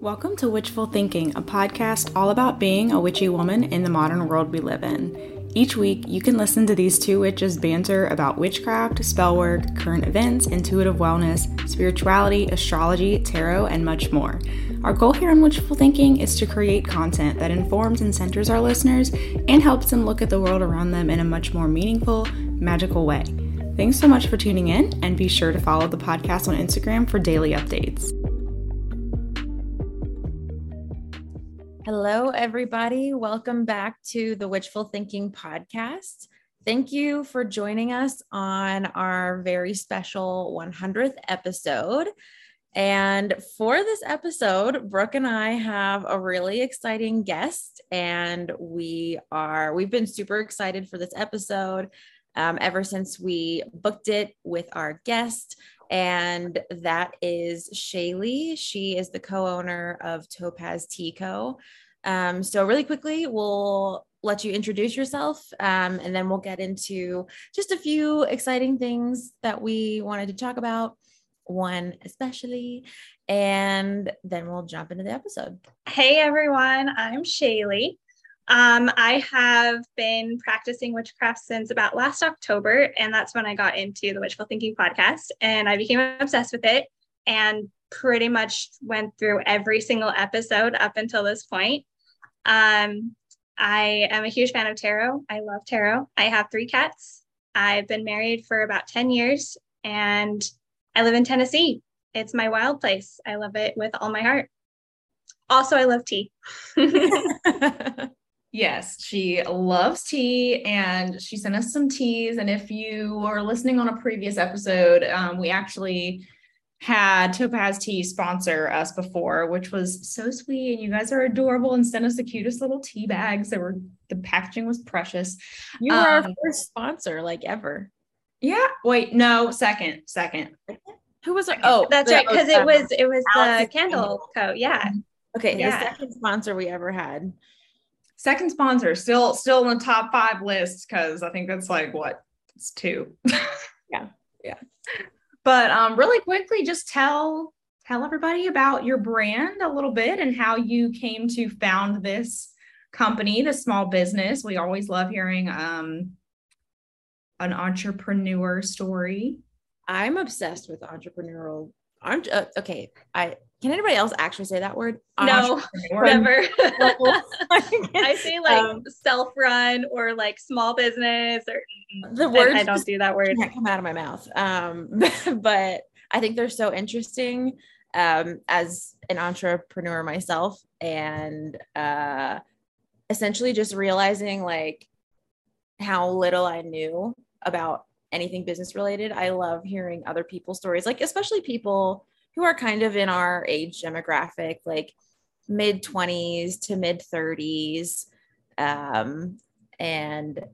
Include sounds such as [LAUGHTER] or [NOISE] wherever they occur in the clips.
Welcome to Witchful Thinking, a podcast all about being a witchy woman in the modern world we live in. Each week, you can listen to these two witches banter about witchcraft, spell work, current events, intuitive wellness, spirituality, astrology, tarot, and much more. Our goal here on Witchful Thinking is to create content that informs and centers our listeners and helps them look at the world around them in a much more meaningful, magical way. Thanks so much for tuning in, and be sure to follow the podcast on Instagram for daily updates. Hello, everybody. Welcome back to the Witchful Thinking podcast. Thank you for joining us on our very special 100th episode. And for this episode, Brooke and I have a really exciting guest, and we are, we've been super excited for this episode um, ever since we booked it with our guest and that is Shaylee. She is the co-owner of Topaz Tea Co. Um, so really quickly, we'll let you introduce yourself, um, and then we'll get into just a few exciting things that we wanted to talk about. One especially, and then we'll jump into the episode. Hey everyone, I'm Shaylee. Um, I have been practicing witchcraft since about last October, and that's when I got into the Witchful Thinking podcast, and I became obsessed with it and pretty much went through every single episode up until this point. Um, I am a huge fan of tarot. I love tarot. I have three cats. I've been married for about 10 years, and I live in Tennessee. It's my wild place. I love it with all my heart. Also, I love tea. [LAUGHS] [LAUGHS] [LAUGHS] Yes, she loves tea and she sent us some teas. And if you are listening on a previous episode, um, we actually had Topaz Tea sponsor us before, which was so sweet. And you guys are adorable and sent us the cutest little tea bags. They were the packaging was precious. You were um, our first sponsor, like ever. Yeah. Wait, no, second, second. Who was it? Oh, that's right. Because it was it was the candle co. Yeah. Okay. Yeah. The second sponsor we ever had second sponsor still still in the top five lists because i think that's like what it's two. Yeah. Yeah. But um really quickly just tell tell everybody about your brand a little bit and how you came to found this company the small business. We always love hearing um an entrepreneur story. I'm obsessed with entrepreneurial aren't uh, okay i can anybody else actually say that word? No, [LAUGHS] never. [LAUGHS] [LAUGHS] I say like um, self-run or like small business or the word. I, I, don't do that word. Can't come out of my mouth. Um, but I think they're so interesting um, as an entrepreneur myself, and uh, essentially just realizing like how little I knew about anything business related. I love hearing other people's stories, like especially people who are kind of in our age demographic, like mid 20s to mid 30s. Um, and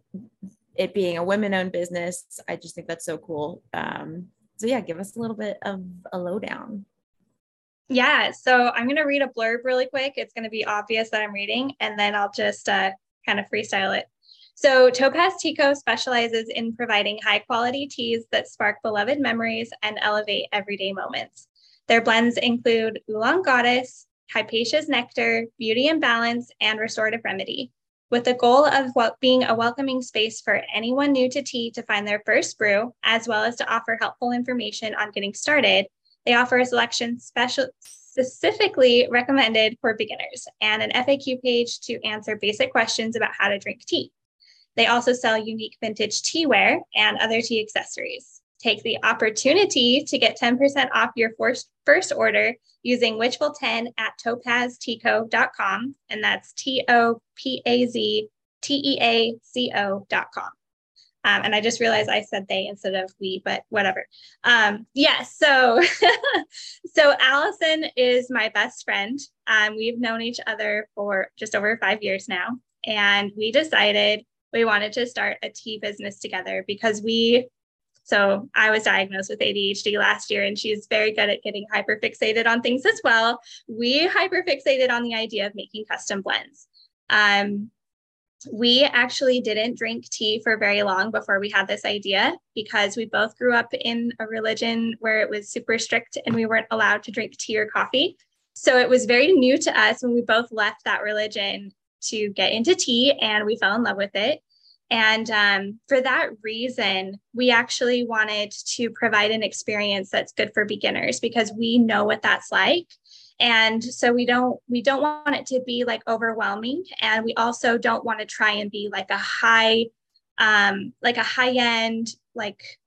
it being a women owned business, I just think that's so cool. Um, so, yeah, give us a little bit of a lowdown. Yeah, so I'm going to read a blurb really quick. It's going to be obvious that I'm reading, and then I'll just uh, kind of freestyle it. So, Topaz Tea Co specializes in providing high quality teas that spark beloved memories and elevate everyday moments. Their blends include Oolong Goddess, Hypatia's Nectar, Beauty and Balance, and Restorative Remedy. With the goal of being a welcoming space for anyone new to tea to find their first brew, as well as to offer helpful information on getting started, they offer a selection special specifically recommended for beginners and an FAQ page to answer basic questions about how to drink tea. They also sell unique vintage teaware and other tea accessories take the opportunity to get 10% off your first, first order using Witchful10 at topazteaco.com. And that's T O P A Z T E A C O.com. Um, and I just realized I said they instead of we, but whatever. Um, yes. Yeah, so, [LAUGHS] so Allison is my best friend. Um, we've known each other for just over five years now. And we decided we wanted to start a tea business together because we so I was diagnosed with ADHD last year, and she's very good at getting hyperfixated on things as well. We hyperfixated on the idea of making custom blends. Um, we actually didn't drink tea for very long before we had this idea because we both grew up in a religion where it was super strict and we weren't allowed to drink tea or coffee. so it was very new to us when we both left that religion to get into tea and we fell in love with it. And um, for that reason, we actually wanted to provide an experience that's good for beginners because we know what that's like. And so we don't we don't want it to be like overwhelming, and we also don't want to try and be like a high, um, like a high end, like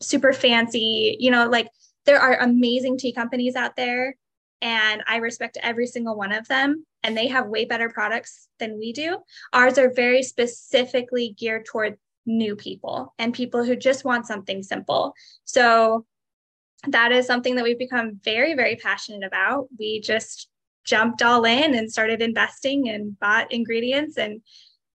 super fancy. You know, like there are amazing tea companies out there and I respect every single one of them. And they have way better products than we do. Ours are very specifically geared toward new people and people who just want something simple. So that is something that we've become very, very passionate about. We just jumped all in and started investing and bought ingredients. And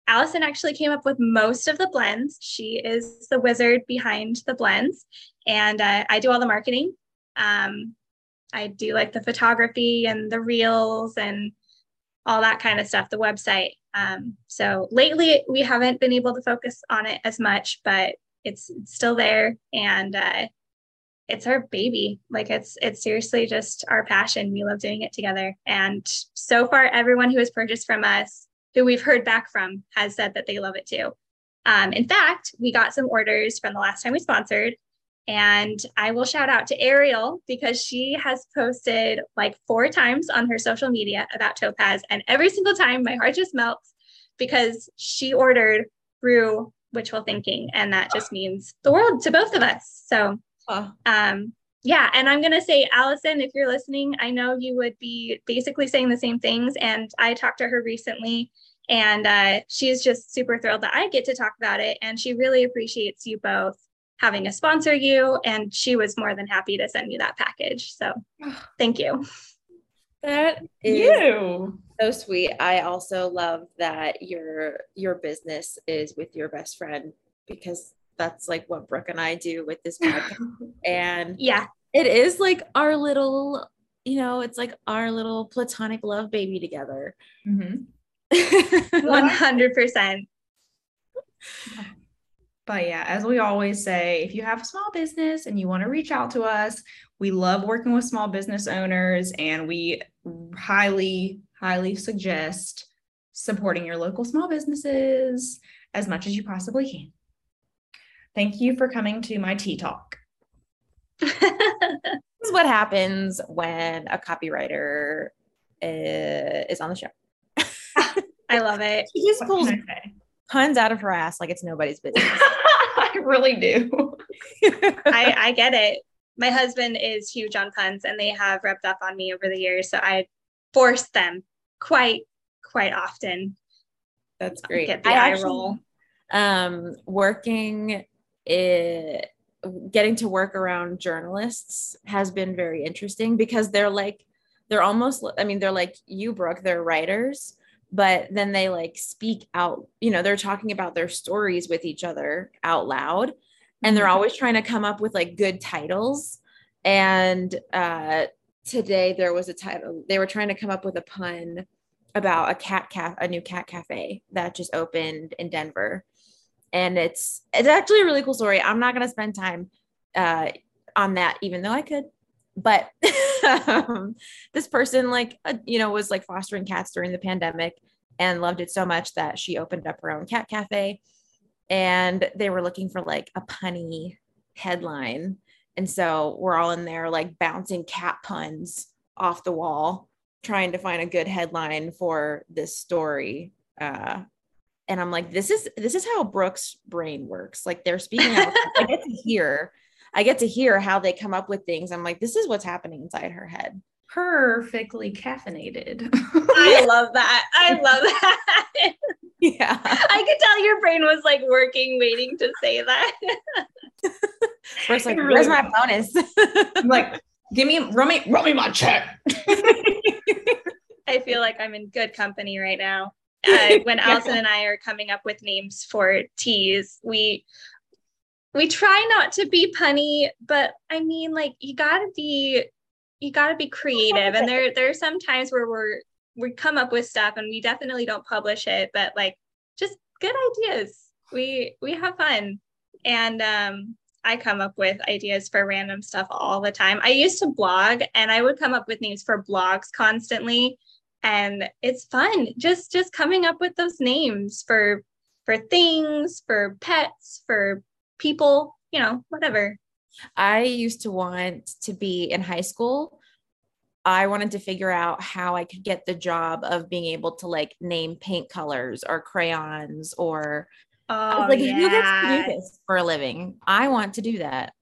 Allison actually came up with most of the blends. She is the wizard behind the blends, and uh, I do all the marketing. Um, I do like the photography and the reels and all that kind of stuff, the website. Um, so lately we haven't been able to focus on it as much, but it's, still there and uh, it's our baby. Like it's it's seriously just our passion. We love doing it together. And so far, everyone who has purchased from us, who we've heard back from, has said that they love it too. Um, in fact, we got some orders from the last time we sponsored and I will shout out to Ariel because she has posted like four times on her social media about Topaz. And every single time my heart just melts because she ordered through Witchful Thinking. And that just means the world to both of us. So, um, yeah. And I'm going to say, Allison, if you're listening, I know you would be basically saying the same things. And I talked to her recently and uh, she's just super thrilled that I get to talk about it. And she really appreciates you both having a sponsor you. And she was more than happy to send me that package. So [SIGHS] thank you. That is you. so sweet. I also love that your your business is with your best friend because that's like what Brooke and I do with this [LAUGHS] podcast. and yeah, it is like our little, you know, it's like our little platonic love baby together. Mm-hmm. [LAUGHS] 100%. [LAUGHS] But yeah, as we always say, if you have a small business and you want to reach out to us, we love working with small business owners and we highly, highly suggest supporting your local small businesses as much as you possibly can. Thank you for coming to my tea talk. [LAUGHS] this is what happens when a copywriter uh, is on the show. [LAUGHS] I love it. She just pulls puns out of her ass like it's nobody's [LAUGHS] business. I really do. [LAUGHS] I, I get it. My husband is huge on puns and they have rubbed up on me over the years. So I force them quite, quite often. That's great. Get the I eye actually, roll. Um, working it, getting to work around journalists has been very interesting because they're like, they're almost, I mean, they're like you, Brooke, they're writers, but then they like speak out you know they're talking about their stories with each other out loud and they're mm-hmm. always trying to come up with like good titles. And uh today there was a title they were trying to come up with a pun about a cat cafe a new cat cafe that just opened in denver. And it's it's actually a really cool story. I'm not going to spend time uh on that even though i could but [LAUGHS] um, this person like uh, you know was like fostering cats during the pandemic and loved it so much that she opened up her own cat cafe. And they were looking for like a punny headline. And so we're all in there like bouncing cat puns off the wall trying to find a good headline for this story. Uh, and i'm like this is this is how brooke's brain works. Like they're speaking out. [LAUGHS] I get to hear I get to hear how they come up with things. I'm like, this is what's happening inside her head. Perfectly caffeinated. I [LAUGHS] love that. I love that. [LAUGHS] Yeah. I could tell your brain was like working, waiting to say that. First, like, really where's my bonus? I'm like, give me, run me, run me my check. I feel like I'm in good company right now. [LAUGHS] Uh, when Allison and I are coming up with names for teas, we we try not to be punny, but I mean, like you gotta be, you gotta be creative. And there, there are some times where we're we come up with stuff, and we definitely don't publish it, but like just good ideas. We we have fun, and um, I come up with ideas for random stuff all the time. I used to blog and I would come up with names for blogs constantly and it's fun just just coming up with those names for for things, for pets, for people, you know, whatever. I used to want to be in high school. I wanted to figure out how I could get the job of being able to like name paint colors or crayons or Oh, like yeah. who gets to do this for a living? I want to do that.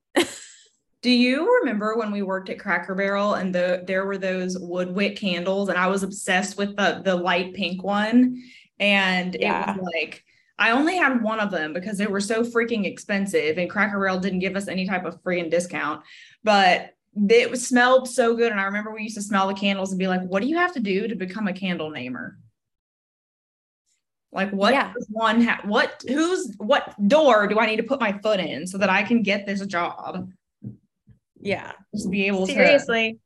Do you remember when we worked at Cracker Barrel and the there were those wood wick candles and I was obsessed with the the light pink one and Yeah. it was like I only had one of them because they were so freaking expensive and Cracker Barrel didn't give us any type of freaking discount but it was smelled so good and I remember we used to smell the candles and be like what do you have to do to become a candle namer like what Yeah. one ha- what who's what door do I need to put my foot in so that I can get this job Yeah. just be able to Seriously.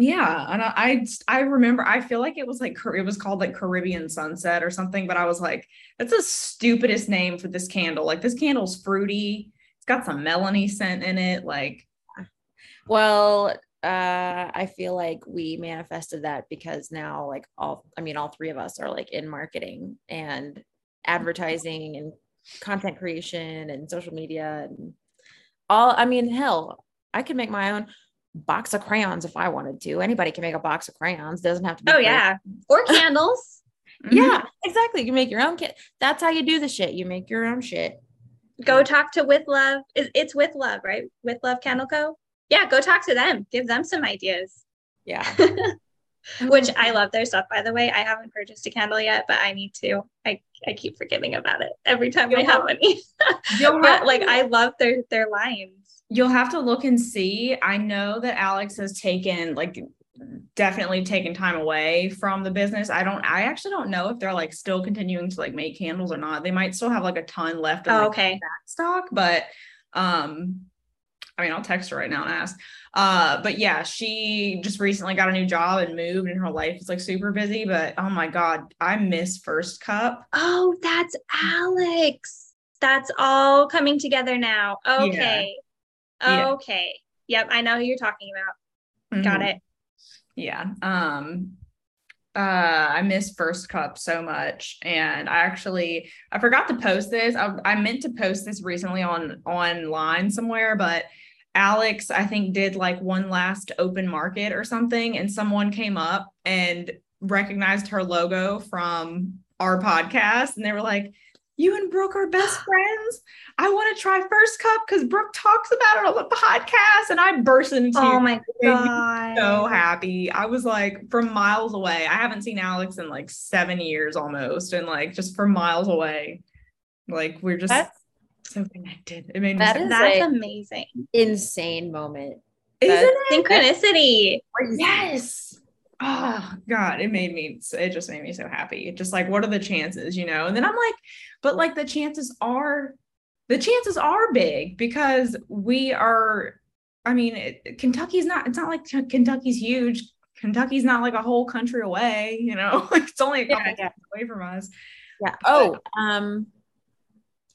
Yeah and I, I i remember i feel like it was like it was called like caribbean sunset or something but i was like that's the stupidest name for this candle like this candle's fruity it's got some melony scent in it like Well, uh, I feel like we manifested that because now, like all, I mean, all three of us are like in marketing and advertising and content creation and social media and all. I mean, hell, I could make my own box of crayons if I wanted to. Anybody can make a box of crayons. Doesn't have to be. Oh crazy. yeah. Or candles. [LAUGHS] Yeah, exactly. You can make your own kit. That's how you do the shit. You make your own shit. Go talk to With Love. It's, it's With Love, right? With Love Candle Co. Yeah, go talk to them. Give them some ideas. Yeah. [LAUGHS] Which I love their stuff, by the way. I haven't purchased a candle yet, but I need to. I, I keep forgetting about it every time I You'll have any. [LAUGHS] you'll, but like I love their their lines. You'll have to look and see i know that alex has taken like definitely taken time away from the business i don't i actually don't know if they're like still continuing to like make candles or not they might still have like a ton left of Oh, like, okay. that stock, but um I mean I'll text her right now and ask. Uh but yeah, she just recently got a new job and moved and her life is like super busy, but oh my god, I miss first cup. Oh, that's Alex. That's all coming together now. Okay. Yeah. Okay. Yep, I know who you're talking about. Got Mhm. it. Yeah. Um uh I miss first cup so much and I actually I forgot to post this. I, I meant to post this recently on online somewhere, but Alex I think did like one last open market or something and someone came up and recognized her logo from our podcast and they were like you and Brooke are best [SIGHS] friends. I want to try First Cup because Brooke talks about it on the podcast, and I burst into Oh my god. so happy. I was like from miles away. I haven't seen Alex in like seven years almost, and like just from miles away, like we're just That's so connected. It made me That so is That's a- amazing. insane moment. isn't it? Synchronicity. Yes. Oh God, it made me. It just made me so happy. Just like, what are the chances, you know? And then I'm like, but like the chances are, the chances are big because we are. I mean, it, Kentucky's not. It's not like Kentucky's huge. Kentucky's not like a whole country away, you know. [LAUGHS] It's only a couple Yeah, yeah. away from us. Yeah. Oh, um,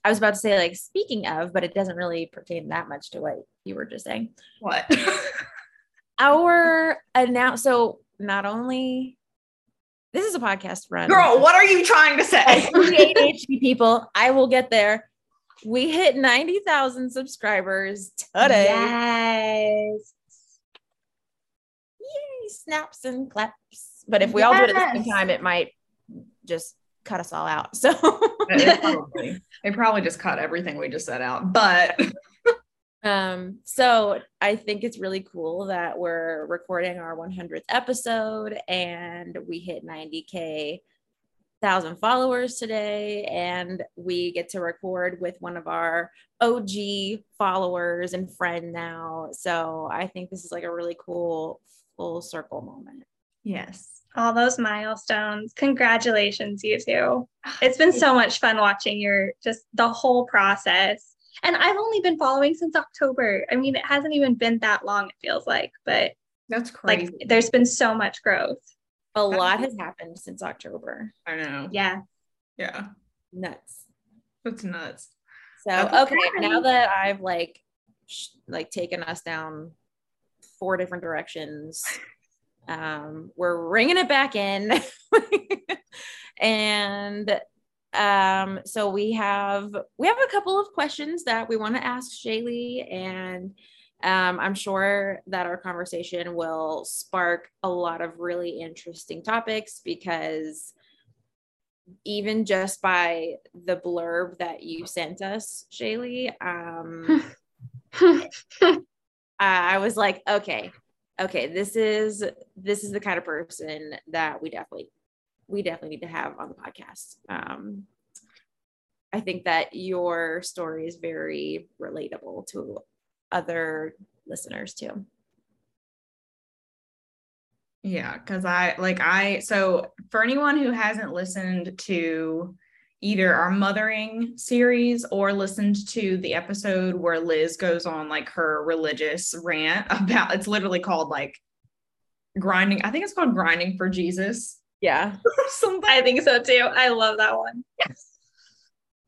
I was about to say like speaking of, but it doesn't really pertain that much to what you were just saying. What? [LAUGHS] Our announce so not only this is a podcast run, Girl, what are you trying to say? ADHD people, I will get there. We hit ninety thousand subscribers today. Yes. Yay, snaps and claps. But if we all do it at the same time, it might just cut us all out. So they, [LAUGHS] probably, they probably just cut everything we just said out, but Um, so I think it's really cool that we're recording our 100th episode and we hit 90k thousand followers today and we get to record with one of our OG followers and friend now. So I think this is like a really cool full circle moment. yes. All those milestones. Congratulations, you two. It's been so much fun watching your just the whole process. And I've only been following since October. I mean, it hasn't even been that long, it feels like, but That's crazy. like there's been so much growth. A lot has happened since October. I know. Yeah. Yeah. Nuts. That's nuts. So Okay. okay, now that I've like like taken us down four different directions. Um, we're ringing it back in. [LAUGHS] and um, so we have we have a couple of questions that we want to ask Shaylee, and um, I'm sure that our conversation will spark a lot of really interesting topics because even just by the blurb that you sent us, Shaylee, um, [LAUGHS] I was like, okay, okay, this is this is the kind of person that we definitely we definitely need to have on the podcast. Um, I think that your story is very relatable to other listeners too. Yeah, because I like I so for anyone who hasn't listened to either our mothering series or listened to the episode where Liz goes on like her religious rant [LAUGHS] about it's literally called like grinding. I think it's called grinding for Jesus. Yeah. [LAUGHS] Something. I think so too. I love that one. Yes.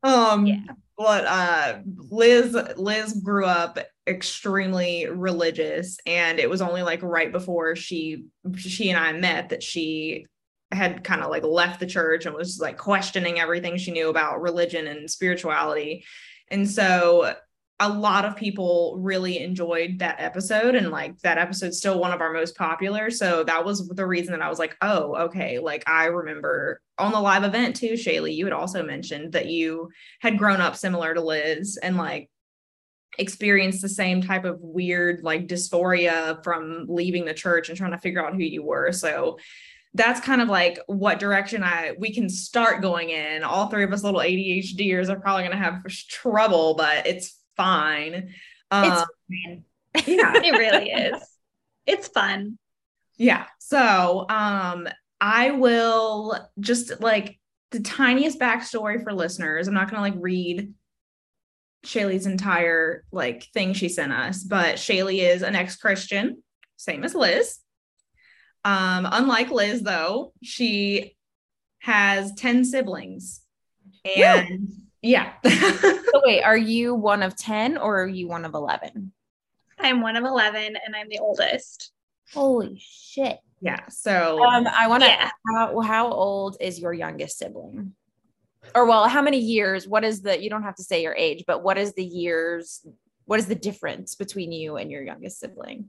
Um yeah. but uh Liz Liz grew up extremely religious and it was only like right before she she and I met that she had kind of like left the church and was like questioning everything she knew about religion and spirituality. And so a lot of people really enjoyed that episode and like that episode's still one of our most popular so that was the reason that i was like oh okay like i remember on the live event too shaylee you had also mentioned that you had grown up similar to liz and like experienced the same type of weird like dysphoria from leaving the church and trying to figure out who you were so that's kind of like what direction I we can start going in. All three of us little ADHDers are probably going to have trouble, but it's fine. Um, it's fine. Yeah, [LAUGHS] it really is. It's fun. Yeah. So, um, I will just like the tiniest backstory for listeners. I'm not going to like read Shaylee's entire like thing she sent us, but Shaylee is an ex-Christian, same as Liz. Um, unlike Liz, though, she has 10 siblings. And yeah. [LAUGHS] so wait, are you one of 10 or are you one of 11? I'm one of 11 and I'm the oldest. Holy shit. Yeah. So um, I want to, yeah. how, how old is your youngest sibling? Or well, how many years? What is the, you don't have to say your age, but what is the years? What is the difference between you and your youngest sibling?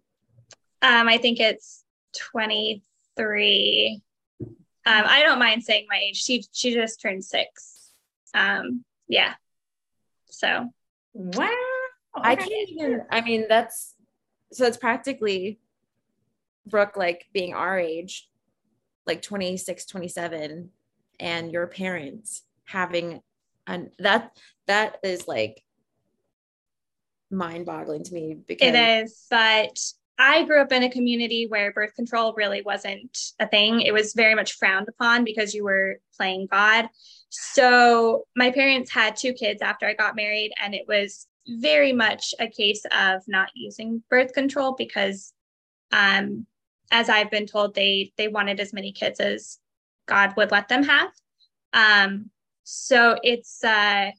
Um, I think it's 23. Um, I don't mind saying my age. She she just turned six. Um, yeah. So wow. I can't even I mean that's so it's practically Brooke like being our age, like 26, 27, and your parents having and that that is like mind-boggling to me because it is but I grew up in a community where birth control really wasn't a thing. It was very much frowned upon because you were playing God. So my parents had two kids after I got married, and it was very much a case of not using birth control because, um, as I've been told, they they wanted as many kids as God would let them have. Um, so it's uh,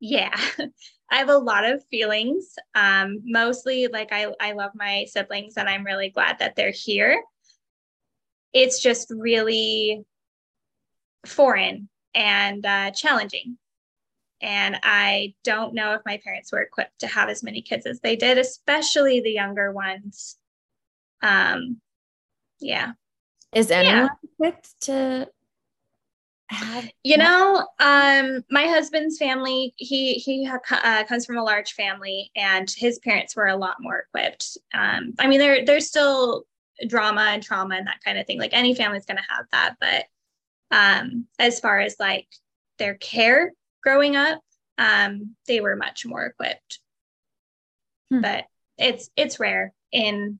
yeah, [LAUGHS] I have a lot of feelings. Um, mostly, like I, I love my siblings and I'm really glad that they're here. It's just really foreign and uh, challenging. And I don't know if my parents were equipped to have as many kids as they did, especially the younger ones. Um, yeah. Is anyone yeah. equipped to you know um my husband's family he he uh, comes from a large family and his parents were a lot more equipped. Um i mean there there's still drama and trauma and that kind of thing. Like any family's going to have that. But um as far as like their care growing up um they were much more equipped. Hmm. but it's it's rare in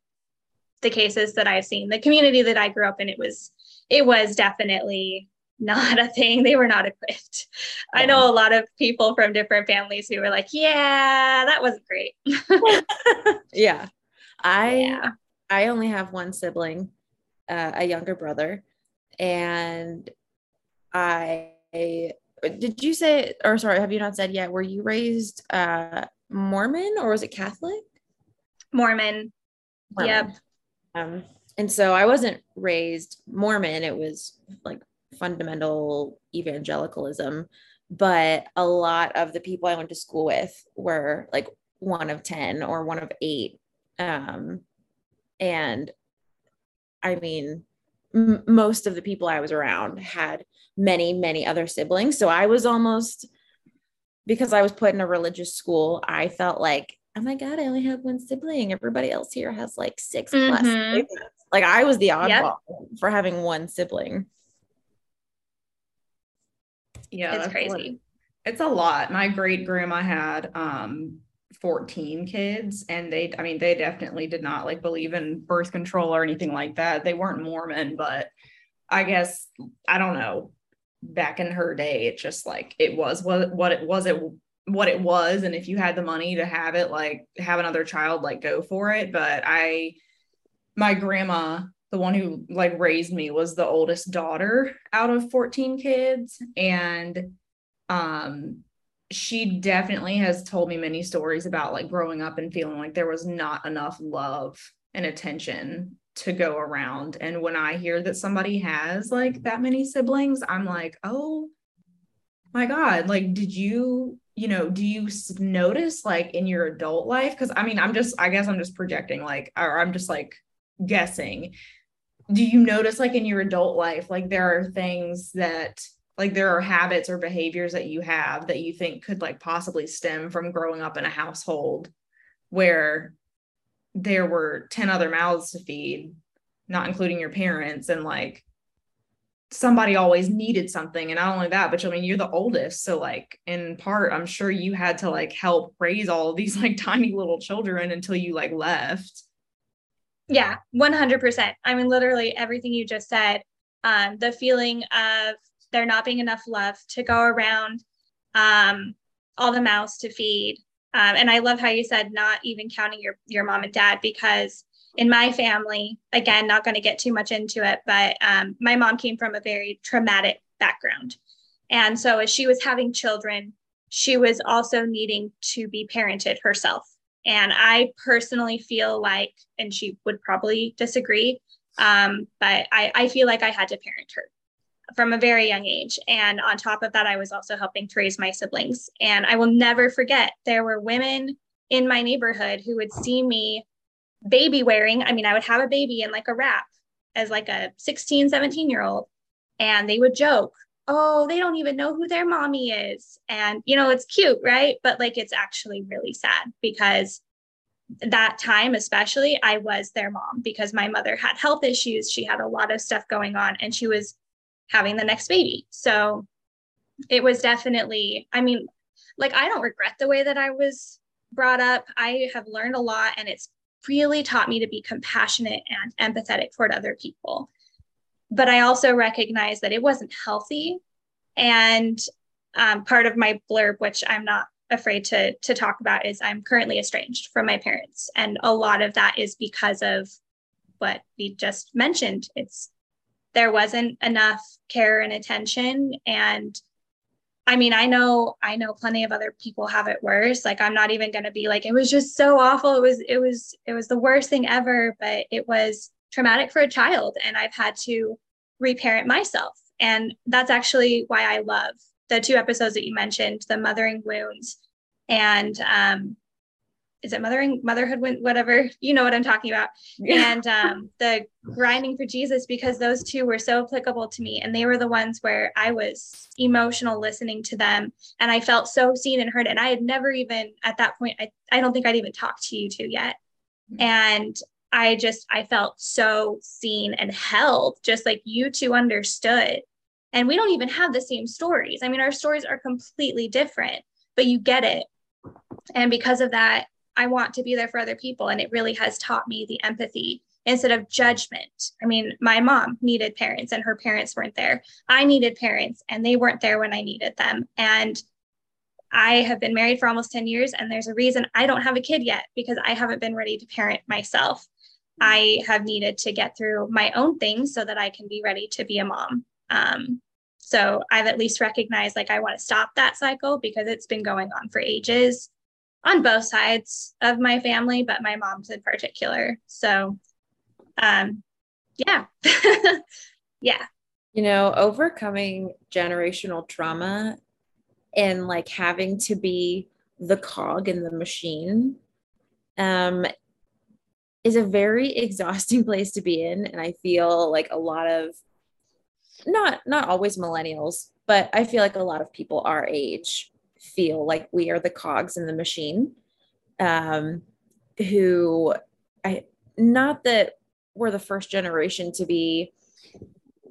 the cases that i've seen. The community that i grew up in it was it was definitely not a thing. They were not equipped. Yeah. I know a lot of people from different families who were like, yeah, that wasn't great. [LAUGHS] yeah. I yeah. I only have one sibling, uh, a younger brother, and I did you say or sorry, have you not said yet? Were you raised uh Mormon or was it Catholic? Mormon. Mormon. Yep. Um, and so I wasn't raised Mormon. It was like fundamental evangelicalism, but a lot of the people I went to school with were like one of 10 or one of eight. Um, and I mean, m- most of the people I was around had many, many other siblings. So I was almost, because I was put in a religious school, I felt like, oh my God, I only have one sibling. Everybody else here has like 6 mm-hmm. plus. Like I was the oddball yep. for having one sibling. Yeah, it's crazy. it's a lot. My great grandma had um 14 kids and they I mean they definitely did not like believe in birth control or anything like that. They weren't Mormon, but I guess I don't know. Back in her day, it just like it was what what it was it what it was and if you had the money to have it like have another child like go for it, but I my grandma the one who like raised me was the oldest daughter out of 14 kids. And um she definitely has told me many stories about like growing up and feeling like there was not enough love and attention to go around. And when i hear that somebody has like that many siblings i'm like oh my god like did you you know do you notice like in your adult life? Because i mean i'm just i guess i'm just projecting like or i'm just like guessing do you notice like in your adult life like there are things that like there are habits or behaviors that you have that you think could like possibly stem from growing up in a household where there were 10 other mouths to feed not including your parents and like somebody always needed something and not only that but i mean you're the oldest so like in part i'm sure you had to like help raise all these [LAUGHS] like tiny little children until you like left yeah, 100%. I mean, literally everything you just said. Um, the feeling of there not being enough love to go around, um, all the mouths to feed. Um, and I love how you said not even counting your your mom and dad because in my family, again, not going to get too much into it, but um, my mom came from a very traumatic background, and so as she was having children, she was also needing to be parented herself. And I personally feel like, and she would probably disagree, um, but I, I feel like I had to parent her from a very young age. And on top of that, I was also helping to raise my siblings. And I will never forget, there were women in my neighborhood who would see me baby wearing. I mean, I would have a baby in like a wrap as like a 16, 17 year old. And they would joke, oh, they don't even know who their mommy is. And, you know, it's cute, right? But like, it's actually really sad because that time, especially, I was their mom because my mother had health issues. She had a lot of stuff going on and she was having the next baby. So it was definitely, I mean, like, I don't regret the way that I was brought up. I have learned a lot and it's really taught me to be compassionate and empathetic toward other people but I also recognize that it wasn't healthy. And um, part of my blurb, which I'm not afraid to to talk about, is I'm currently estranged from my parents, and a lot of that is because of what we just mentioned. It's there wasn't enough care and attention, and I mean, I know I know plenty of other people have it worse. Like I'm not even going to be like it was just so awful. It was it was it was the worst thing ever, but it was traumatic for a child and I've had to reparent myself. And that's actually why I love the two episodes that you mentioned, the mothering wounds and um is it mothering motherhood whatever you know what i'm talking about [LAUGHS] yeah. and um, the grinding for jesus because those two were so applicable to me and they were the ones where i was emotional listening to them and i felt so seen and heard and i had never even at that point i, I don't think i'd even talked to you two yet mm-hmm. and I just I felt so seen and held, just like you two understood. And we don't even have the same stories. I mean, our stories are completely different, but you get it. And because of that, I want to be there for other people. And it really has taught me the empathy instead of judgment. I mean, my mom needed parents and her parents weren't there. I needed parents and they weren't there when I needed them. And I have been married for almost 10 years, and there's a reason I don't have a kid yet because I haven't been ready to parent myself. I have needed to get through my own things so that I can be ready to be a mom. Um, so I've at least recognized like I want to stop that cycle because it's been going on for ages. on both sides of my family, but my mom's in particular. So, um, yeah, [LAUGHS] yeah. You know, overcoming generational trauma and like having to be the cog in the machine um, is a very [LAUGHS] exhausting place to be in. And I feel like a lot of not not always millennials, but I feel like a lot of people our age feel like we are the cogs in the machine. Um, who I not that we're the first generation to be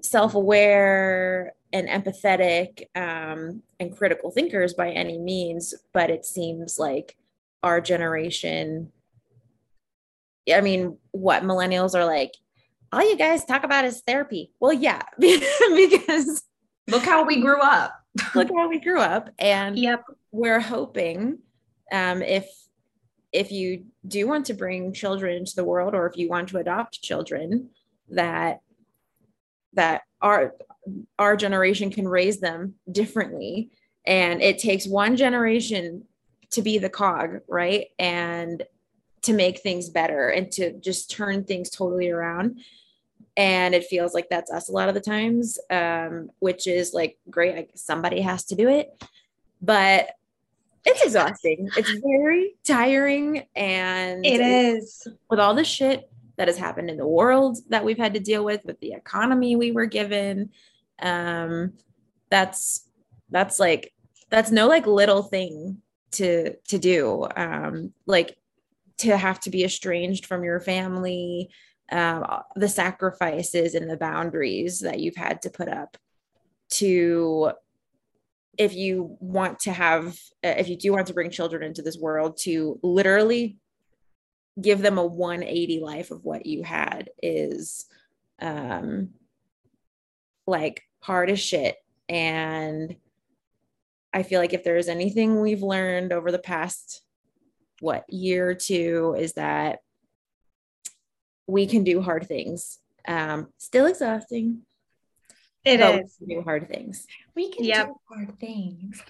self-aware and empathetic um, and critical thinkers by any means, but it seems like our generation. I mean, what millennials are like, all you guys talk about is therapy. Well, yeah, [LAUGHS] because look how we grew up. look how we grew up, and yep. we're hoping um, if if you do want to bring children into the world, or if you want to adopt children, that that our our generation can raise them differently and it takes one generation to be the cog right and to make things better and to just turn things totally around. And it feels like that's us a lot of the times um, which is like great like somebody has to do it. But it's exhausting. It's very tiring and it is. with all the shit that has happened in the world that we've had to deal with with the economy we were given um that's that's like that's no like little thing to to do. Um like to have to be estranged from your family um the sacrifices and the boundaries that you've had to put up to if you want to have if you do want to bring children into this world to literally give them a 180 life of what you had is um like hard as shit. And i feel like if there's anything we've learned over the past what year or two is that we can do hard things um still exhausting It is do hard things We can Yep. do hard things.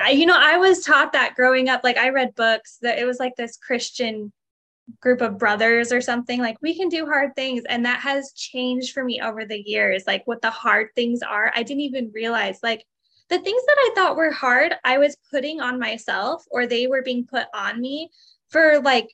I, you know, I was taught that growing up. Like I read books that it was like this Christian group of brothers or something. Like we can do hard things, and that has changed for me over the years. Like what the hard things are, I didn't even realize. Like the things that I thought were hard, I was putting on myself, or they were being put on me for like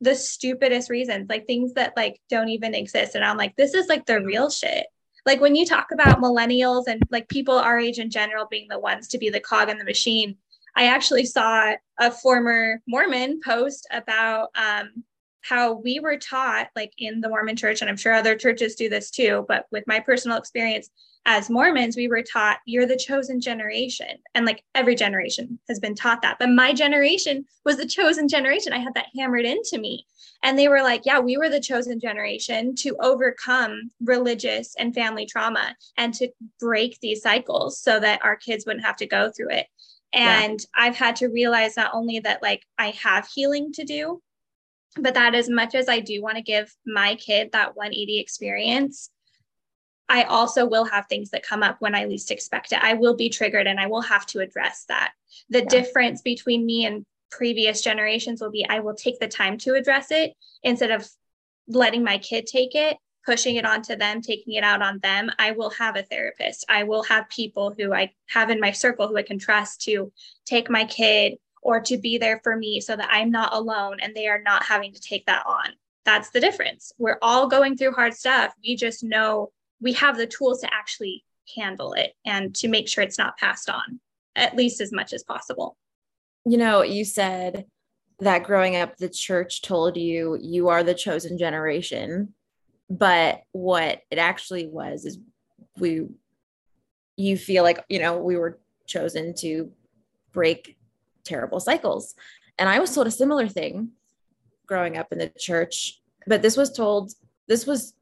the stupidest reasons, like things that like don't even exist. And I'm like, this is like the real shit like when you talk about millennials and like people our age in general being the ones to be the cog in the machine i actually saw a former mormon post about um, how we were taught like in the mormon church and i'm sure other churches do this too but with my personal experience as mormons we were taught you're the chosen generation and like every generation has been taught that but my generation was the chosen generation i had that hammered into me and they were like, yeah, we were the chosen generation to overcome religious and family trauma and to break these cycles so that our kids wouldn't have to go through it. And yeah. I've had to realize not only that like I have healing to do, but that as much as I do want to give my kid that 180 experience, I also will have things that come up when I least expect it. I will be triggered and I will have to address that. The yeah. difference between me and previous generations will be I will take the time to address it instead of letting my kid take it, pushing it onto them, taking it out on them. I will have a therapist. I will have people who I have in my circle who I can trust to take my kid or to be there for me so that I'm not alone and they are not having to take that on. That's the difference. We're all going through hard stuff. We just know we have the tools to actually handle it and to make sure it's not passed on, at least as much as possible you know, you said that growing up, the church told you you are the chosen generation. But what it actually was is we, you feel like, you know, we were chosen to break terrible cycles. And I was told a similar thing growing up in the church, but this was told, this was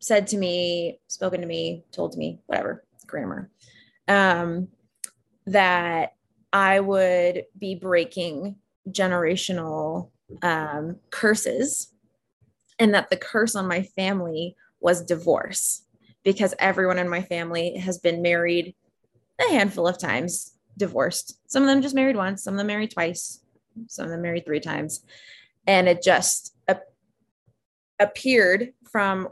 said to me, spoken to me, told to me, whatever, grammar. Um, that I would be breaking generational um, curses, and that the curse on my family was divorce because everyone in my family has been married a handful of times, divorced. Some of them just married once, some of them married twice, some of them married three times. And it just ap- appeared from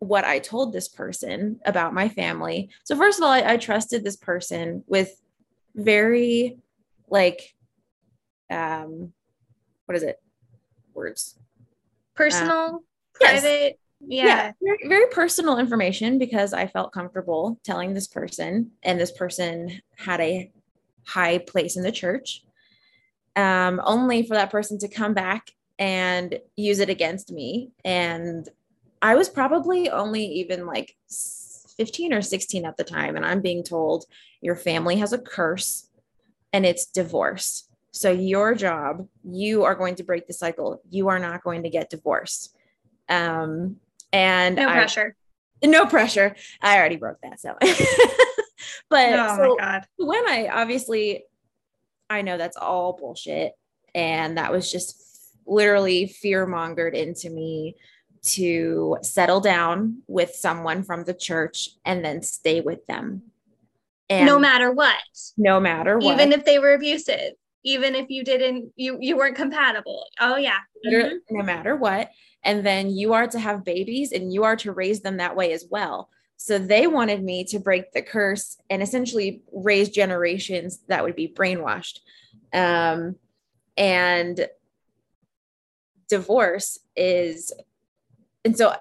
what I told this person about my family. So, first of all, I, I trusted this person with very, like, um, what is it? Words. Personal, uh, private. Yes. Yeah. yeah. Very, very personal information because I felt comfortable telling this person, and this person had a high place in the church. Um, only for that person to come back and use it against me and I was probably only even like 15 or 16 at the time. And I'm being told your family has a curse and it's divorce. So, your job, you are going to break the cycle. You are not going to get divorced. Um, and no pressure. I, no pressure. I already broke that. So, [LAUGHS] but oh so my God. when I obviously, I know that's all bullshit. And that was just literally fear mongered into me to settle down with someone from the church and then stay with them. And no matter what. No matter what. Even if they were abusive, even if you didn't you you weren't compatible. Oh yeah. Mm-hmm. No matter what. And then you are to have babies and you are to raise them that way as well. So they wanted me to break the curse and essentially raise generations that would be brainwashed. Um, and divorce is and so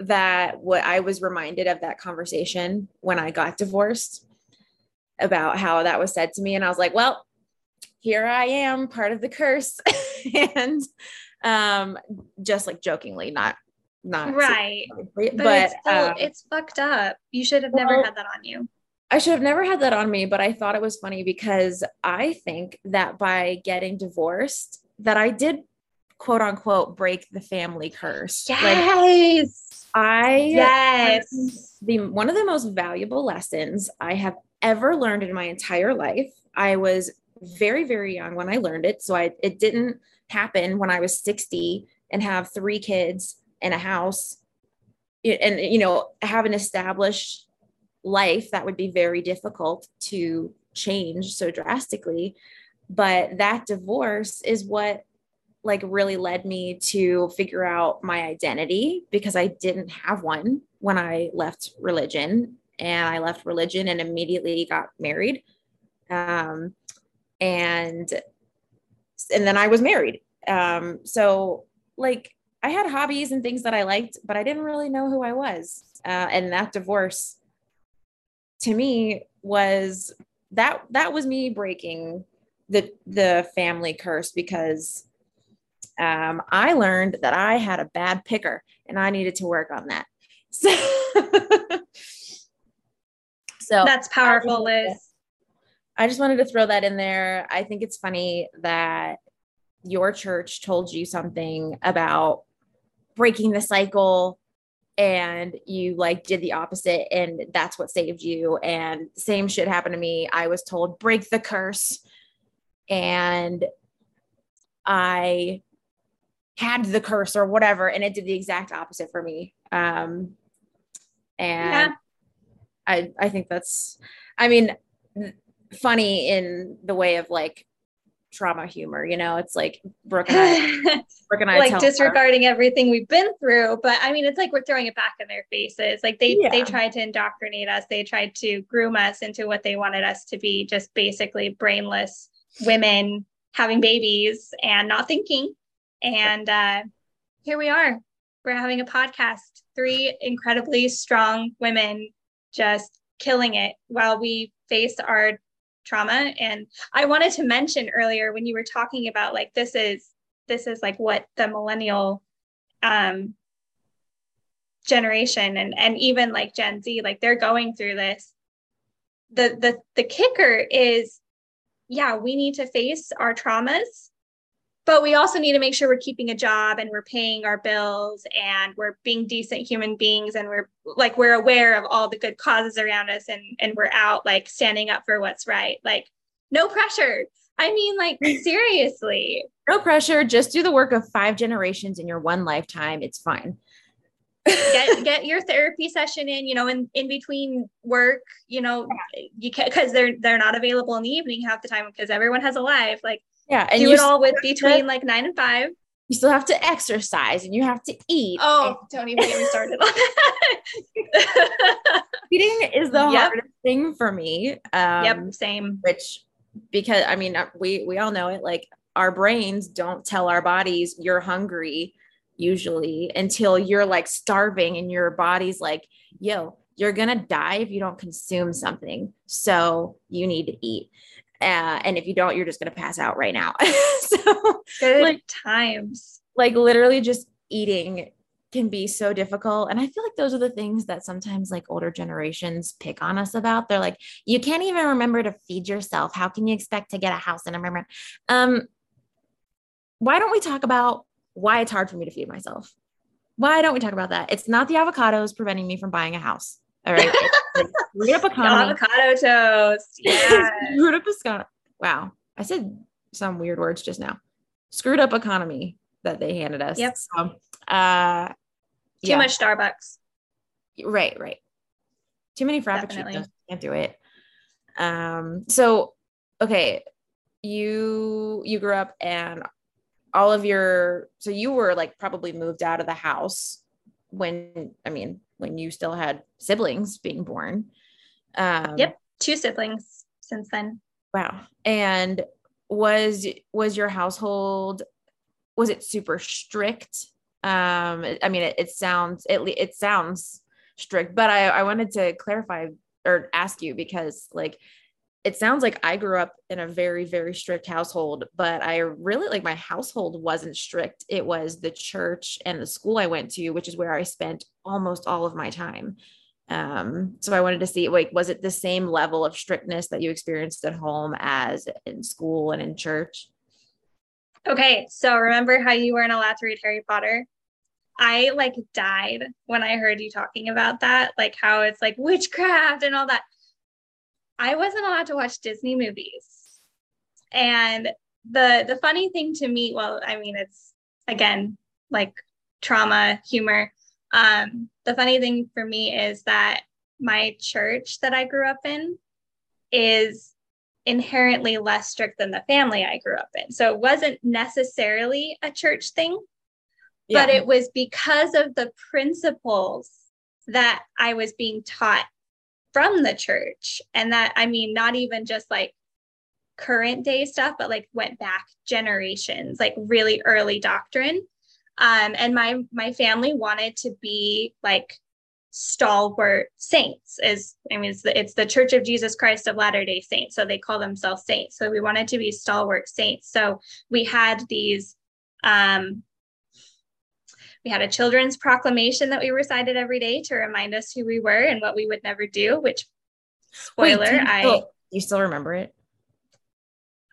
that what I was reminded of that conversation when I got divorced about how that was said to me. And I was like, well, here I am, part of the curse. [LAUGHS] and um, just like jokingly, not not right. But, but it's, still, um, it's fucked up. You should have well, never had that on you. I should have never had that on me, but I thought it was funny because I think that by getting divorced, that I did quote unquote break the family curse. Yes. Like, I yes the one of the most valuable lessons I have ever learned in my entire life. I was very very young when I learned it, so I it didn't happen when I was 60 and have three kids and a house and you know have an established life that would be very difficult to change so drastically but that divorce is what like really led me to figure out my identity because I didn't have one when I left religion and I left religion and immediately got married. Um, and and then I was married. Um, so like I had hobbies and things that I liked, but I didn't really know who I was. Uh, and that divorce to me was that that was me breaking the the family curse because um, I learned that I had a bad picker and I needed to work on that. [LAUGHS] So, so that's powerful, Liz. I just wanted to throw that in there. I think it's funny that your church told you something about breaking the cycle and you like did the opposite and that's what saved you. And same shit happened to me. I was told break the curse. And i had the curse or whatever and it did the exact opposite for me. Um and yeah. i i think that's i mean funny in the way of like trauma humor you know it's like brooke and i, [LAUGHS] brooke and I like disregarding her. everything we've been through but i mean it's like we're throwing it back in their faces like they yeah. they tried to indoctrinate us they tried to groom us into what they wanted us to be just basically brainless women having babies and not thinking and uh, here we are. We're having a podcast. Three incredibly strong women just killing it while we face our trauma. And I wanted to mention earlier when you were talking about like this is this is like what the millennial um, generation and and even like Gen Z like they're going through this. The the the kicker is yeah, we need to face our traumas but we also need to make sure we're keeping a job and we're paying our bills and we're being decent human beings and we're like we're aware of all the good causes around us and and we're out like standing up for what's right. Like no pressure. I mean like [LAUGHS] seriously. No pressure. Just do the work of five generations in your one lifetime. It's fine. Get [LAUGHS] get your therapy session in you know in in between work you know you can because they're they're not available in the evening half the time because everyone has a life. Like Yeah. And do it all with between to, like nine and five. You still have to exercise and you have to eat. Oh, don't even get me started on [LAUGHS] that. Eating is the yep. hardest thing for me. Um, yep, same. Which, because I mean, uh, we we all know it. Like our brains don't tell our bodies you're hungry usually until you're like starving and your body's like, yo, you're gonna die if you don't consume something. So you need to eat. Uh, and if you don't, you're just gonna pass out right now. [LAUGHS] so good like, times. Like literally just eating can be so difficult. And I feel like those are the things that sometimes like older generations pick on us about. They're like, you can't even remember to feed yourself. How can you expect to get a house and remember? Um, why don't we talk about why it's hard for me to feed myself? Why don't we talk about that? It's not the avocados preventing me from buying a house. All right. [LAUGHS] [LAUGHS] screwed up economy. Avocado toast. Yeah. screwed up economy. Wow. I said some weird words just now. Screwed up economy that they handed us. Yep. So, uh, Too yeah. much Starbucks. Right, right. Too many frappuccinos. Can't do it. Um, so okay, you you grew up and all of your so you were like probably moved out of the house when I mean when you still had siblings being born. Um, yep, two siblings since then. Wow. And was was your household was it super strict? Um, I mean, it, it sounds it it sounds strict, but I I wanted to clarify or ask you because like it sounds like I grew up in a very, very strict household, but I really like my household wasn't strict. It was the church and the school I went to, which is where I spent almost all of my time. Um, so I wanted to see like, was it the same level of strictness that you experienced at home as in school and in church? Okay. So remember how you weren't allowed to read Harry Potter? I like died when I heard you talking about that, like how it's like witchcraft and all that. I wasn't allowed to watch Disney movies. And the the funny thing to me, well, I mean, it's again like trauma, humor. Um, the funny thing for me is that my church that I grew up in is inherently less strict than the family I grew up in. So it wasn't necessarily a church thing, yeah. but it was because of the principles that I was being taught from the church. And that, I mean, not even just like current day stuff, but like went back generations, like really early doctrine. Um, and my my family wanted to be like stalwart saints is i mean it's the, it's the church of jesus christ of latter day saints so they call themselves saints so we wanted to be stalwart saints so we had these um we had a children's proclamation that we recited every day to remind us who we were and what we would never do, which spoiler, Wait, you I still, you still remember it?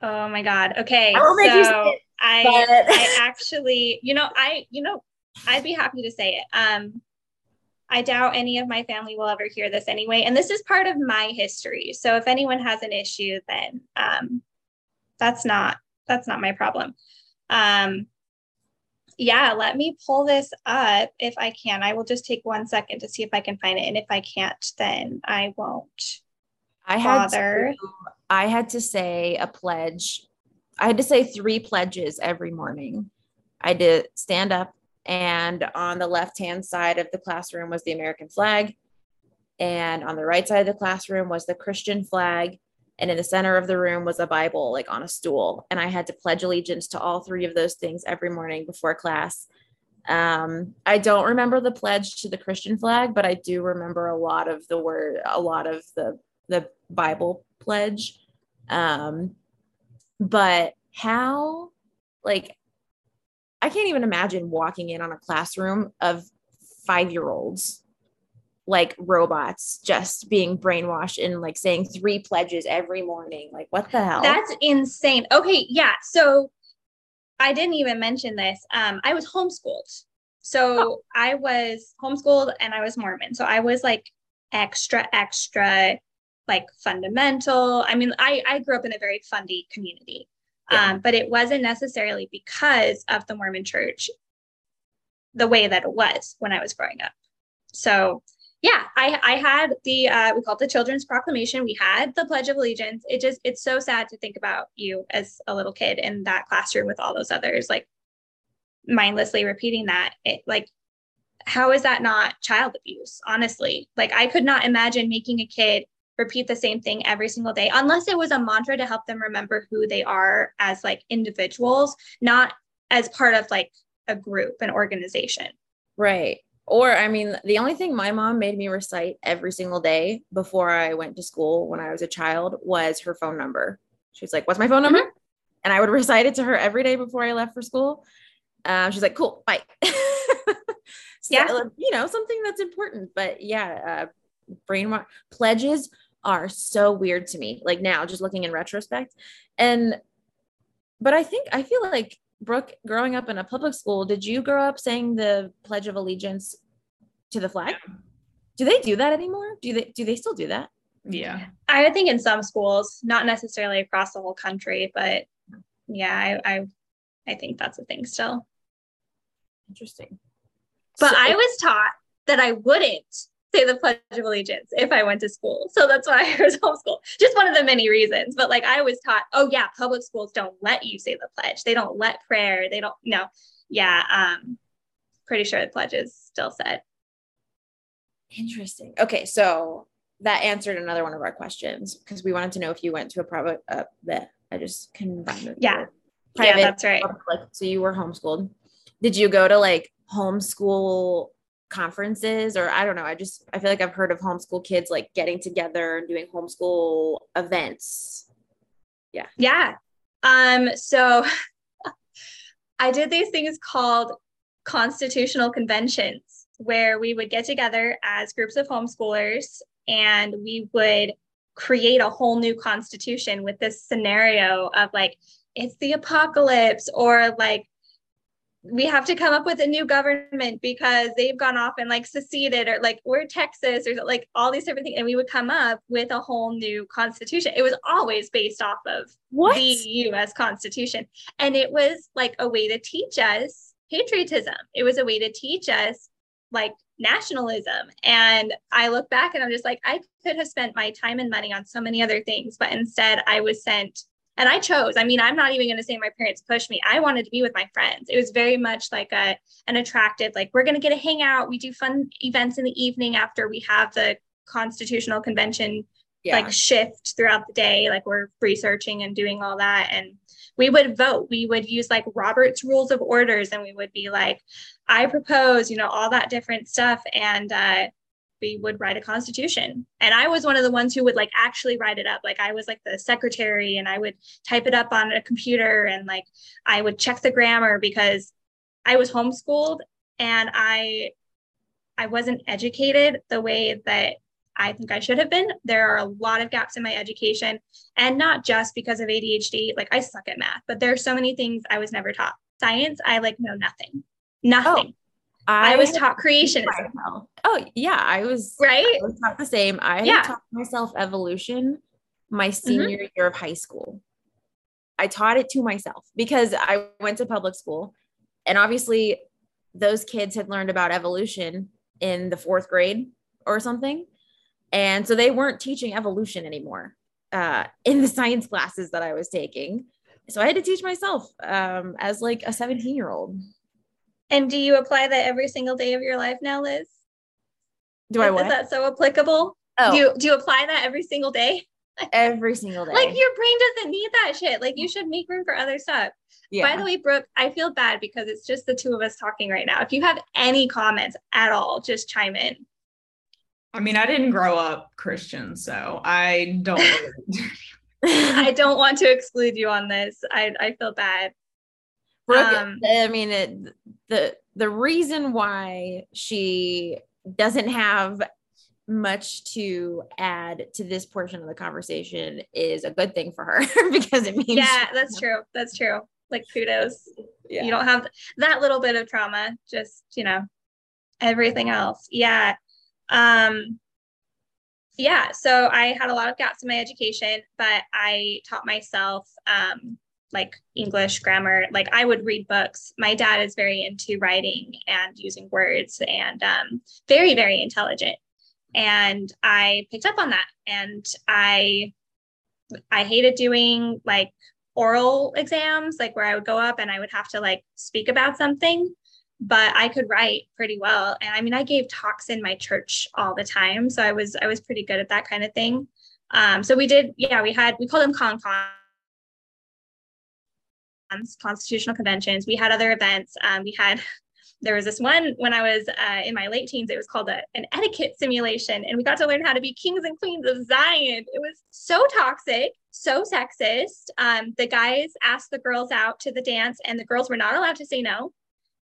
Oh my God. Okay. I so I but... I actually, you know, I, you know, I'd be happy to say it. Um, I doubt any of my family will ever hear this anyway. And this is part of my history. So if anyone has an issue, then um, that's not that's not my problem. Um, yeah, let me pull this up if I can. I will just take one second to see if I can find it. And if I can't, then I won't. I had to, I had to say a pledge. I had to say three pledges every morning. I did stand up, and on the left hand side of the classroom was the American flag, and on the right side of the classroom was the Christian flag, and in the center of the room was a bible like on a stool and i had to pledge allegiance to all three of those things every morning before class. Um, i don't remember the pledge to the christian flag but i do remember a lot of the word a lot of the the bible pledge. Um, but how like i can't even imagine walking in on a classroom of five year olds like robots just being brainwashed and like saying three pledges every morning. Like, what the hell? That's insane. Okay. Yeah. So I didn't even mention this. Um, I was homeschooled. So oh. I was homeschooled and I was Mormon. So I was like extra, extra, like fundamental. I mean, I, I grew up in a very fundy community, yeah. um, but it wasn't necessarily because of the Mormon church the way that it was when I was growing up. So yeah, I, I had the uh, we called the Children's Proclamation. We had the Pledge of Allegiance. It just it's so sad to think about you as a little kid in that classroom with all those others, like mindlessly repeating that. It like how is that not child abuse? Honestly, like I could not imagine making a kid repeat the same thing every single day unless it was a mantra to help them remember who they are as like individuals, not as part of like a group, an organization. Right. Or, I mean, the only thing my mom made me recite every single day before I went to school when I was a child was her phone number. She's like, What's my phone number? Mm-hmm. And I would recite it to her every day before I left for school. Um, she's like, Cool, bye. [LAUGHS] so, yeah. You know, something that's important. But yeah, uh, brain pledges are so weird to me. Like now, just looking in retrospect. And, but I think, I feel like Brooke, growing up in a public school, did you grow up saying the Pledge of Allegiance to the flag? Do they do that anymore? Do they do they still do that? Yeah. I think in some schools, not necessarily across the whole country, but yeah, I I, I think that's a thing still. Interesting. But so, I was taught that I wouldn't say the Pledge of Allegiance if I went to school. So that's why [LAUGHS] I was homeschooled. Just one of the many reasons. But like I was taught, oh yeah, public schools don't let you say the pledge. They don't let prayer. They don't no. Yeah. Um pretty sure the pledge is still said. Interesting. Okay, so that answered another one of our questions because we wanted to know if you went to a private uh that I just combined it. Yeah. Private, yeah, that's right. Public, so you were homeschooled. Did you go to like homeschool conferences or I don't know. I just I feel like I've heard of homeschool kids like getting together and doing homeschool events. Yeah. Yeah. Um so [LAUGHS] I did these things called constitutional conventions where we would get together as groups of homeschoolers and we would create a whole new constitution with this scenario of like it's the apocalypse or like we have to come up with a new government because they've gone off and like seceded or like we're Texas or like all these different things. And we would come up with a whole new constitution. It was always based off of what? the US Constitution. And it was like a way to teach us patriotism. It was a way to teach us like nationalism. And I look back and I'm just like, I could have spent my time and money on so many other things, but instead I was sent and I chose. I mean, I'm not even going to say my parents pushed me. I wanted to be with my friends. It was very much like a an attractive, like we're going to get a hangout. We do fun events in the evening after we have the constitutional convention yeah. like shift throughout the day. Like we're researching and doing all that, and we would vote. We would use like Robert's Rules of Orders, and we would be like, I propose, you know, all that different stuff, and uh, we would write a constitution. And I was one of the ones who would like actually write it up. Like I was like the secretary and I would type it up on a computer and like I would check the grammar because I was homeschooled and I I wasn't educated the way that I think I should have been. There are a lot of gaps in my education and not just because of ADHD. Like I suck at math, but there are so many things I was never taught. Science, I like know nothing. Nothing. Oh. I, I was taught creationism. Oh yeah, I was right. I was taught the same. I yeah. taught myself evolution my mm-hmm. senior mm-hmm. year of high school. I taught it to myself because I went to public school, and obviously, those kids had learned about evolution in the fourth grade or something, and so they weren't teaching evolution anymore uh, in the [LAUGHS] science classes that I was taking. So I had to teach myself um, as like a 17 year old. And do you apply that every single day of your life now, Liz? Do I what? Is that so applicable? Oh. Do you do you apply that every single day? [LAUGHS] every single day. Like your brain doesn't need that shit. Like you should make room for other stuff. Yeah. By the way, Brooke, I feel bad because it's just the two of us talking right now. If you have any comments at all, just chime in. I mean, I didn't grow up Christian, so I don't. [LAUGHS] I don't want to exclude you on this. I I feel bad. Brooke, um, I mean, it, the the reason why she doesn't have much to add to this portion of the conversation is a good thing for her [LAUGHS] because it means yeah that's true. That's true. Like kudos. Yeah. you don't have that little bit of trauma just you know everything else. Yeah. Um yeah so i had a lot of gaps in my education but i taught myself um like English grammar. Like I would read books. My dad is very into writing and using words and um, very, very intelligent. and I picked up on that. And I I hated doing like oral exams, like where I would go up and I would have to like speak about something, but I could write pretty well. And I mean, I gave talks in my church all the time, so I was I was pretty good at that kind of thing. Um, so we did, yeah, we had we called them con con constitutional conventions. We had other events. Um, we had [LAUGHS] there was this one when I was uh, in my late teens. It was called a, an etiquette simulation, and we got to learn how to be kings and queens of Zion. It was so toxic, so sexist. Um, the guys asked the girls out to the dance, and the girls were not allowed to say no.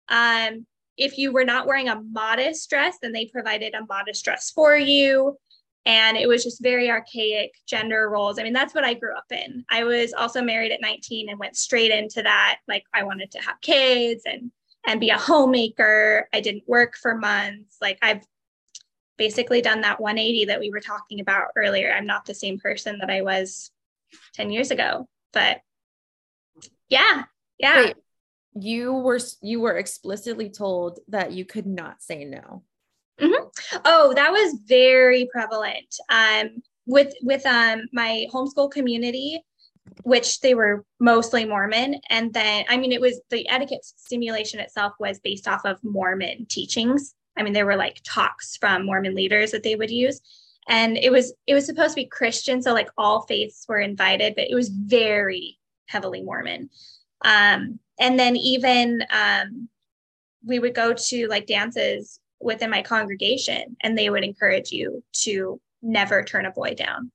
Um, if you were not wearing a modest dress, then they provided a modest dress for you. And it was just very archaic gender roles. I mean, that's what I grew up in. I was also married at 19 and went straight into that. Like, I wanted to have kids and and be a homemaker. I didn't work for months. Like I've basically done that 180 that we were talking about earlier. I'm not the same person that I was 10 years ago. But yeah, yeah. Wait, you were you were explicitly told that you could not say no. Mm-hmm. Oh, that was very prevalent. Um, with with um my homeschool community, which they were mostly Mormon. And then, I mean, it was the etiquette simulation itself was based off of Mormon teachings. I mean, there were like talks from Mormon leaders that they would use. And it was it was supposed to be Christian, so like all faiths were invited, but it was very heavily Mormon. Um, and then even um, we would go to like dances within my congregation, and they would encourage you to never turn a boy down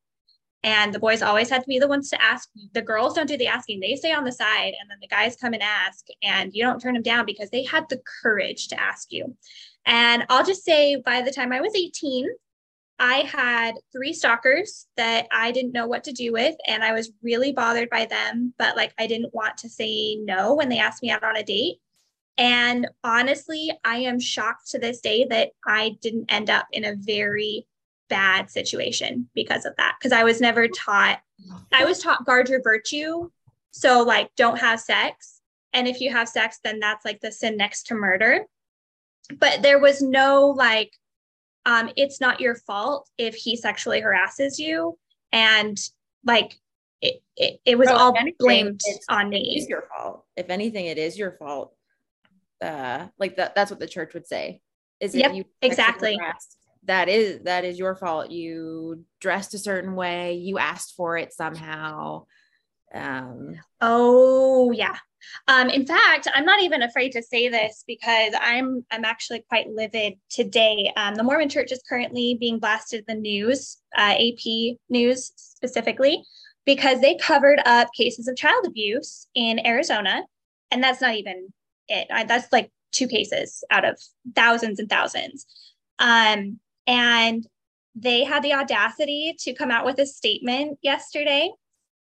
and the boys always had to be the ones to ask. The girls don't do the asking, they stay on the side, and then the guys come and ask, and you don't turn them down because they had the courage to ask you. And I'll just say, by the time I was 18, I had three stalkers that I didn't know what to do with, and I was really bothered by them, but like I didn't want to say no when they asked me out on a date. And honestly, I am shocked to this day that I didn't end up in a very bad situation because of that. Because I was never taught, I was taught guard your virtue. So, like, don't have sex. And if you have sex, then that's like the sin next to murder. But there was no like, um, it's not your fault if he sexually harasses you. And like, it, it, it was all anything, blamed on me. It's your fault. If anything, it is your fault. Uh, like that, that's what the church would say. Is it yep, you exactly. that is that is your fault. You dressed a certain way you asked for it somehow. Um oh yeah. Um in fact i'm not even afraid to say this because i'm i'm actually quite livid today. Um the mormon church is currently being blasted in the news uh, ap news specifically because they covered up cases of child abuse in arizona and that's not even it. I, that's like two cases out of thousands and thousands. Um and they had the audacity to come out with a statement yesterday,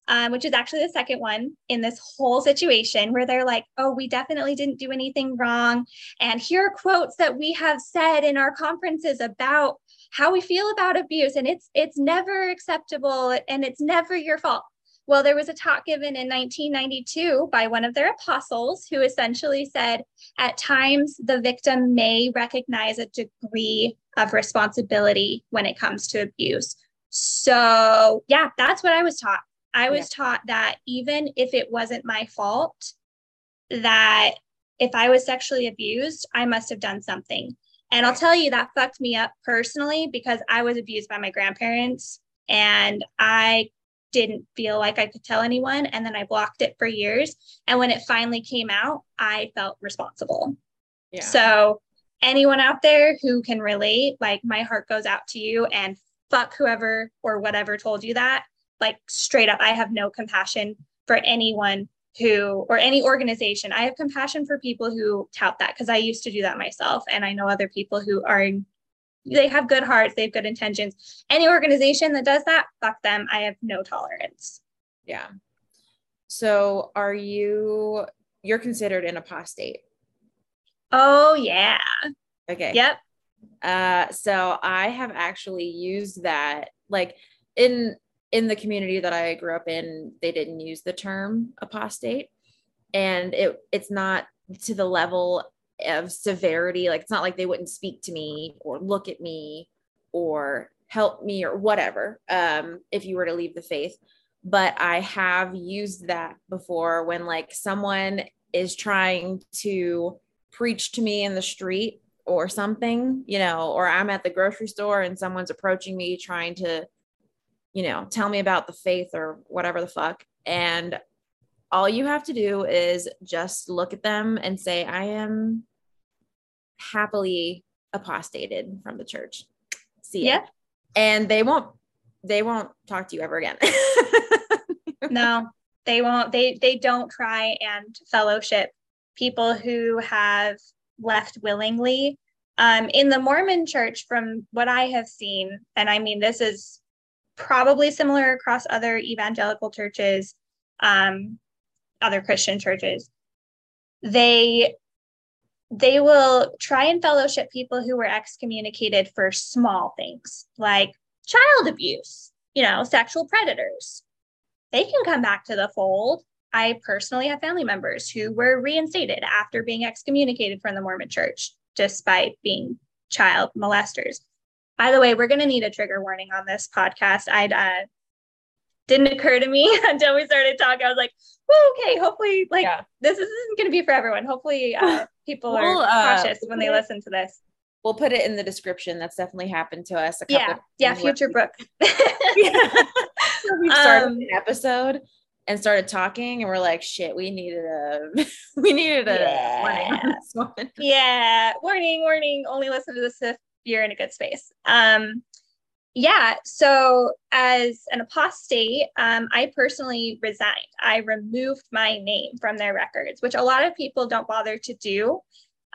um, which is actually the second one in this whole situation, where they're like, oh, we definitely didn't do anything wrong. And here are quotes that we have said in our conferences about how we feel about abuse. And it's it's never acceptable and it's never your fault well, there was a talk given in 1992 by one of their apostles who essentially said at times the victim may recognize a degree of responsibility when it comes to abuse. So, yeah, that's what I was taught. I was yeah. taught that even if it wasn't my fault, that if I was sexually abused, I must have done something. And I'll tell you that fucked me up personally because I was abused by my grandparents and I didn't feel like I could tell anyone. And then I blocked it for years. And when it finally came out, I felt responsible. Yeah. So, anyone out there who can relate, like my heart goes out to you and fuck whoever or whatever told you that. Like, straight up, I have no compassion for anyone who or any organization. I have compassion for people who tout that because I used to do that myself. And I know other people who are they have good hearts, they have good intentions. Any organization that does that, fuck them. I have no tolerance. Yeah. So are you you're considered an apostate? Oh yeah. Okay. Yep. Uh so I have actually used that like in in the community that I grew up in, they didn't use the term apostate. And it it's not to the level of severity. Like it's not like they wouldn't speak to me or look at me or help me or whatever um, if you were to leave the faith. But I have used that before when like someone is trying to preach to me in the street or something, you know, or I'm at the grocery store and someone's approaching me trying to, you know, tell me about the faith or whatever the fuck. And all you have to do is just look at them and say, I am happily apostated from the church. See ya. Yeah. And they won't they won't talk to you ever again. [LAUGHS] no, they won't. They they don't try and fellowship people who have left willingly. Um, in the Mormon church, from what I have seen, and I mean, this is probably similar across other evangelical churches, um, other Christian churches, they they will try and fellowship people who were excommunicated for small things like child abuse, you know, sexual predators. They can come back to the fold. I personally have family members who were reinstated after being excommunicated from the Mormon church, despite being child molesters. By the way, we're going to need a trigger warning on this podcast. I'd uh, didn't occur to me [LAUGHS] until we started talking. I was like, okay, hopefully, like yeah. this isn't going to be for everyone. Hopefully, uh, people we'll, are cautious uh, when they listen to this. We'll put it in the description. That's definitely happened to us. yeah, yeah, future Brooke. [LAUGHS] yeah. we started um, an episode and started talking, and we're like, "Shit, we needed a, [LAUGHS] we needed a yeah. warning." yeah, warning, warning. Only listen to this if you're in a good space. Um, yeah. So, as an apostate, um, I personally resigned. I removed my name from their records, which a lot of people don't bother to do,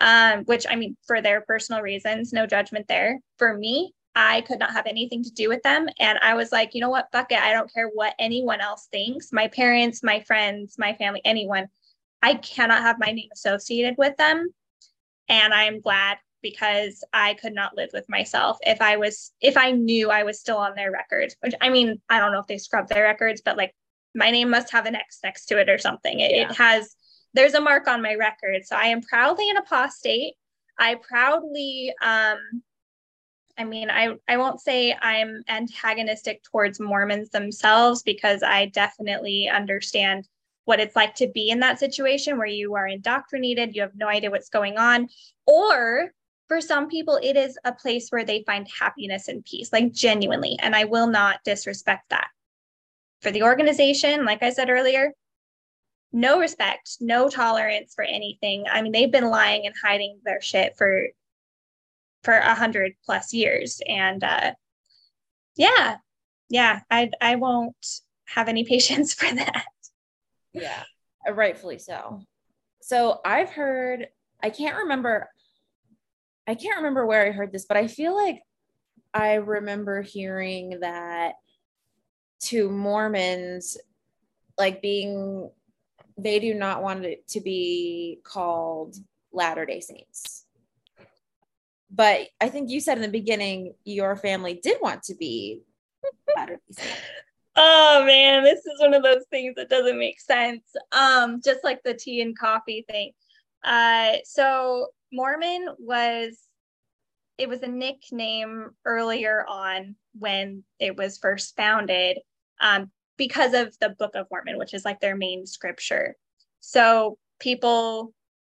um, which I mean, for their personal reasons, no judgment there. For me, I could not have anything to do with them. And I was like, you know what? Fuck it. I don't care what anyone else thinks my parents, my friends, my family, anyone. I cannot have my name associated with them. And I'm glad because I could not live with myself if I was if I knew I was still on their record. Which I mean, I don't know if they scrub their records, but like my name must have an X next to it or something. It, yeah. it has there's a mark on my record. So I am proudly an apostate. I proudly um I mean, I, I won't say I'm antagonistic towards Mormons themselves because I definitely understand what it's like to be in that situation where you are indoctrinated, you have no idea what's going on, or for some people, it is a place where they find happiness and peace, like genuinely. And I will not disrespect that. For the organization, like I said earlier, no respect, no tolerance for anything. I mean, they've been lying and hiding their shit for for a hundred plus years. And uh yeah, yeah, I I won't have any [LAUGHS] patience for that. Yeah, rightfully so. So I've heard, I can't remember I can't remember where I heard this, but I feel like I remember hearing that to Mormons, like being, they do not want it to be called Latter day Saints. But I think you said in the beginning, your family did want to be Latter day Saints. Oh man, this is one of those things that doesn't make sense. Um, just like the tea and coffee thing. Uh, so Mormon was it was a nickname earlier on when it was first founded um, because of the Book of Mormon, which is like their main scripture. So people,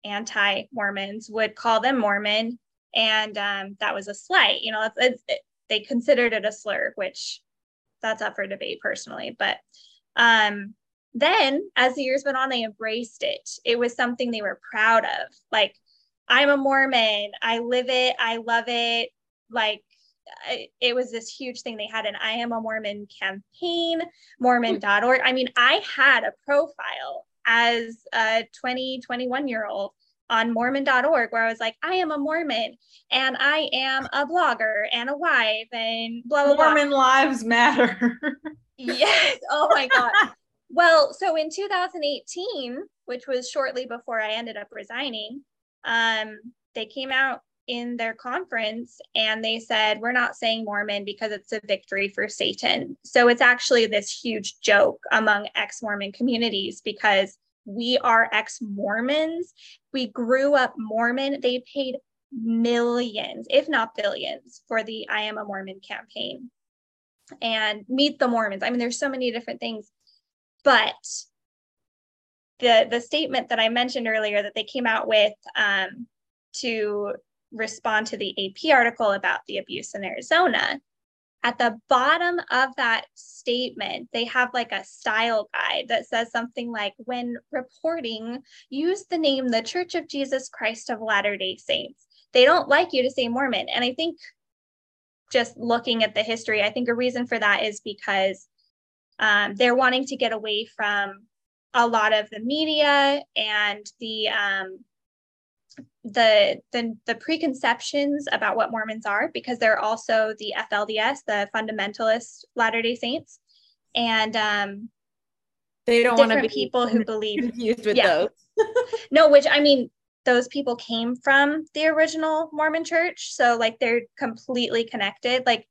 anti Mormons, would call them Mormon, and um, that was a slight. You know, it, they considered it a slur, which that's up for debate personally. But um, then as the years went on, they embraced it. It was something they were proud of. Like I'm a Mormon. I live it. I love it. Like it was this huge thing they had an I am a Mormon campaign, Mormon.org. I mean, I had a profile as a 20, 21 year old on Mormon.org where I was like, I am a Mormon and I am a blogger and a wife and blah, blah, blah. Mormon lives matter. [LAUGHS] yes. Oh my God. well, so in 2018, which was shortly before I ended up resigning, um, they came out in their conference and they said, We're not saying Mormon because it's a victory for Satan. So it's actually this huge joke among ex Mormon communities because we are ex Mormons. We grew up Mormon. They paid millions, if not billions, for the I Am a Mormon campaign and Meet the Mormons. I mean, there's so many different things, but the the statement that I mentioned earlier that they came out with um, to respond to the AP article about the abuse in Arizona. At the bottom of that statement, they have like a style guide that says something like, when reporting, use the name the Church of Jesus Christ of Latter day Saints. They don't like you to say Mormon. And I think just looking at the history, I think a reason for that is because um, they're wanting to get away from a lot of the media and the um, the, the the preconceptions about what Mormons are because they're also the FLDS, the Fundamentalist Latter Day Saints, and um, they don't want to be people who believe confused with yeah. those. [LAUGHS] no, which I mean, those people came from the original Mormon church. So, like, they're completely connected. Like,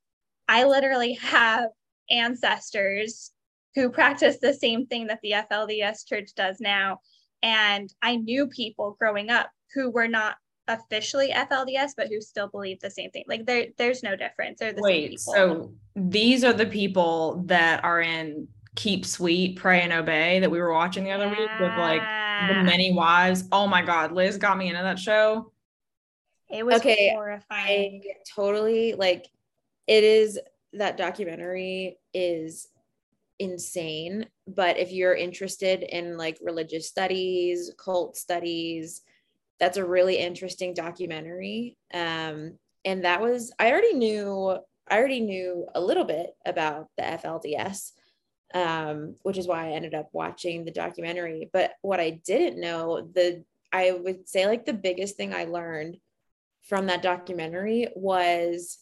I literally have ancestors who practice the same thing that the FLDS church does now. And I knew people growing up who were not officially FLDS, but who still believe the same thing. Like, there, there's no difference. They're the Wait, so these are the people that are in Keep Sweet, Pray and Obey that we were watching the other yeah. week with like the many wives. Oh my god, Liz got me into that show. It was okay, horrifying. I totally like it is that documentary is insane, but if you're interested in like religious studies, cult studies, that's a really interesting documentary. Um and that was I already knew I already knew a little bit about the FLDS um, which is why I ended up watching the documentary. But what I didn't know, the I would say like the biggest thing I learned from that documentary was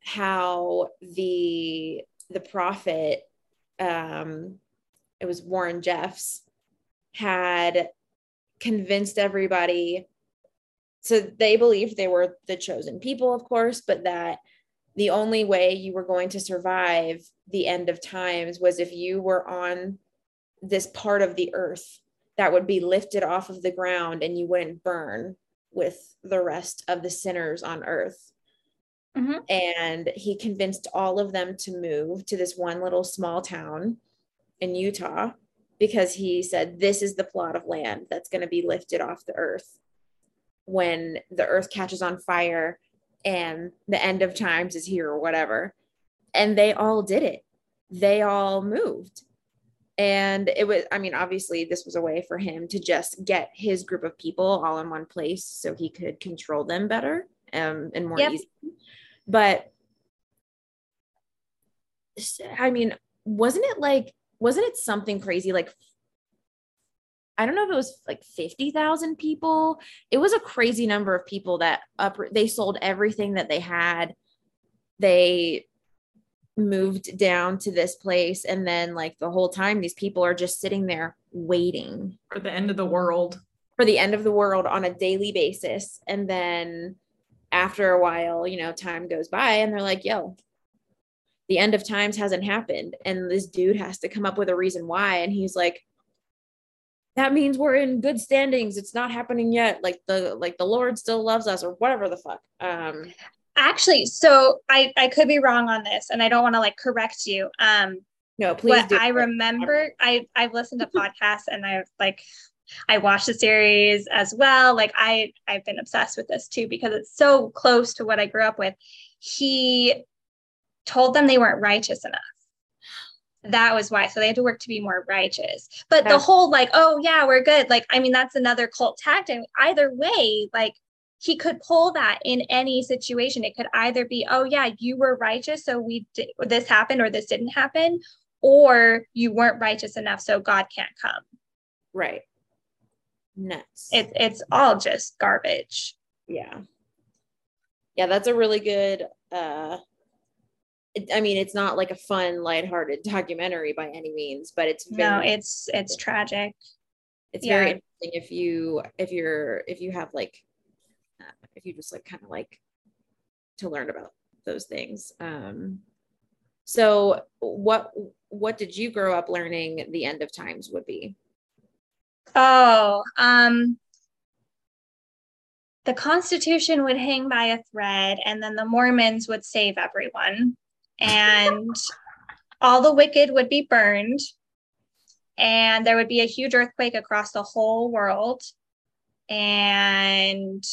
how the the prophet um it was Warren Jeffs had convinced everybody so they believed they were the chosen people of course but that the only way you were going to survive the end of times was if you were on this part of the earth that would be lifted off of the ground and you wouldn't burn with the rest of the sinners on earth. Mm-hmm. And he convinced all of them to move to this one little small town in Utah because he said, This is the plot of land that's going to be lifted off the earth. When the earth catches on fire and the end of times is here or whatever. And they all did it. They all moved. And it was, I mean, obviously, this was a way for him to just get his group of people all in one place so he could control them better um, and more yep. easily. But I mean, wasn't it like, wasn't it something crazy like I don't know if it was like 50,000 people. It was a crazy number of people that up they sold everything that they had. They moved down to this place and then like the whole time these people are just sitting there waiting for the end of the world. For the end of the world on a daily basis and then after a while, you know, time goes by and they're like, "Yo, the end of times hasn't happened." And this dude has to come up with a reason why. And he's like, that means we're in good standings. It's not happening yet. Like the like the lord still loves us or whatever the fuck. Um actually so i i could be wrong on this and i don't want to like correct you. Um no please but i remember i i've listened to podcasts and i've like i watched the series as well like i i've been obsessed with this too because it's so close to what i grew up with he told them they weren't righteous enough that was why. So they had to work to be more righteous. But the whole like, oh yeah, we're good. Like, I mean, that's another cult tactic. Either way, like he could pull that in any situation. It could either be, oh yeah, you were righteous, so we did, this happened or this didn't happen, or you weren't righteous enough, so God can't come. Right. Nuts. It's it's all just garbage. Yeah. Yeah, that's a really good uh I mean, it's not like a fun, lighthearted [LAUGHS] documentary by any means, but it's very, no, it's it's tragic. It's yeah. very interesting if you if you're if you have like uh, if you just like kind of like to learn about those things. Um, so what what did you grow up learning? The end of times would be. Oh, um, the Constitution would hang by a thread, and then the Mormons would save everyone, and all the wicked would be burned, and there would be a huge earthquake across the whole world. And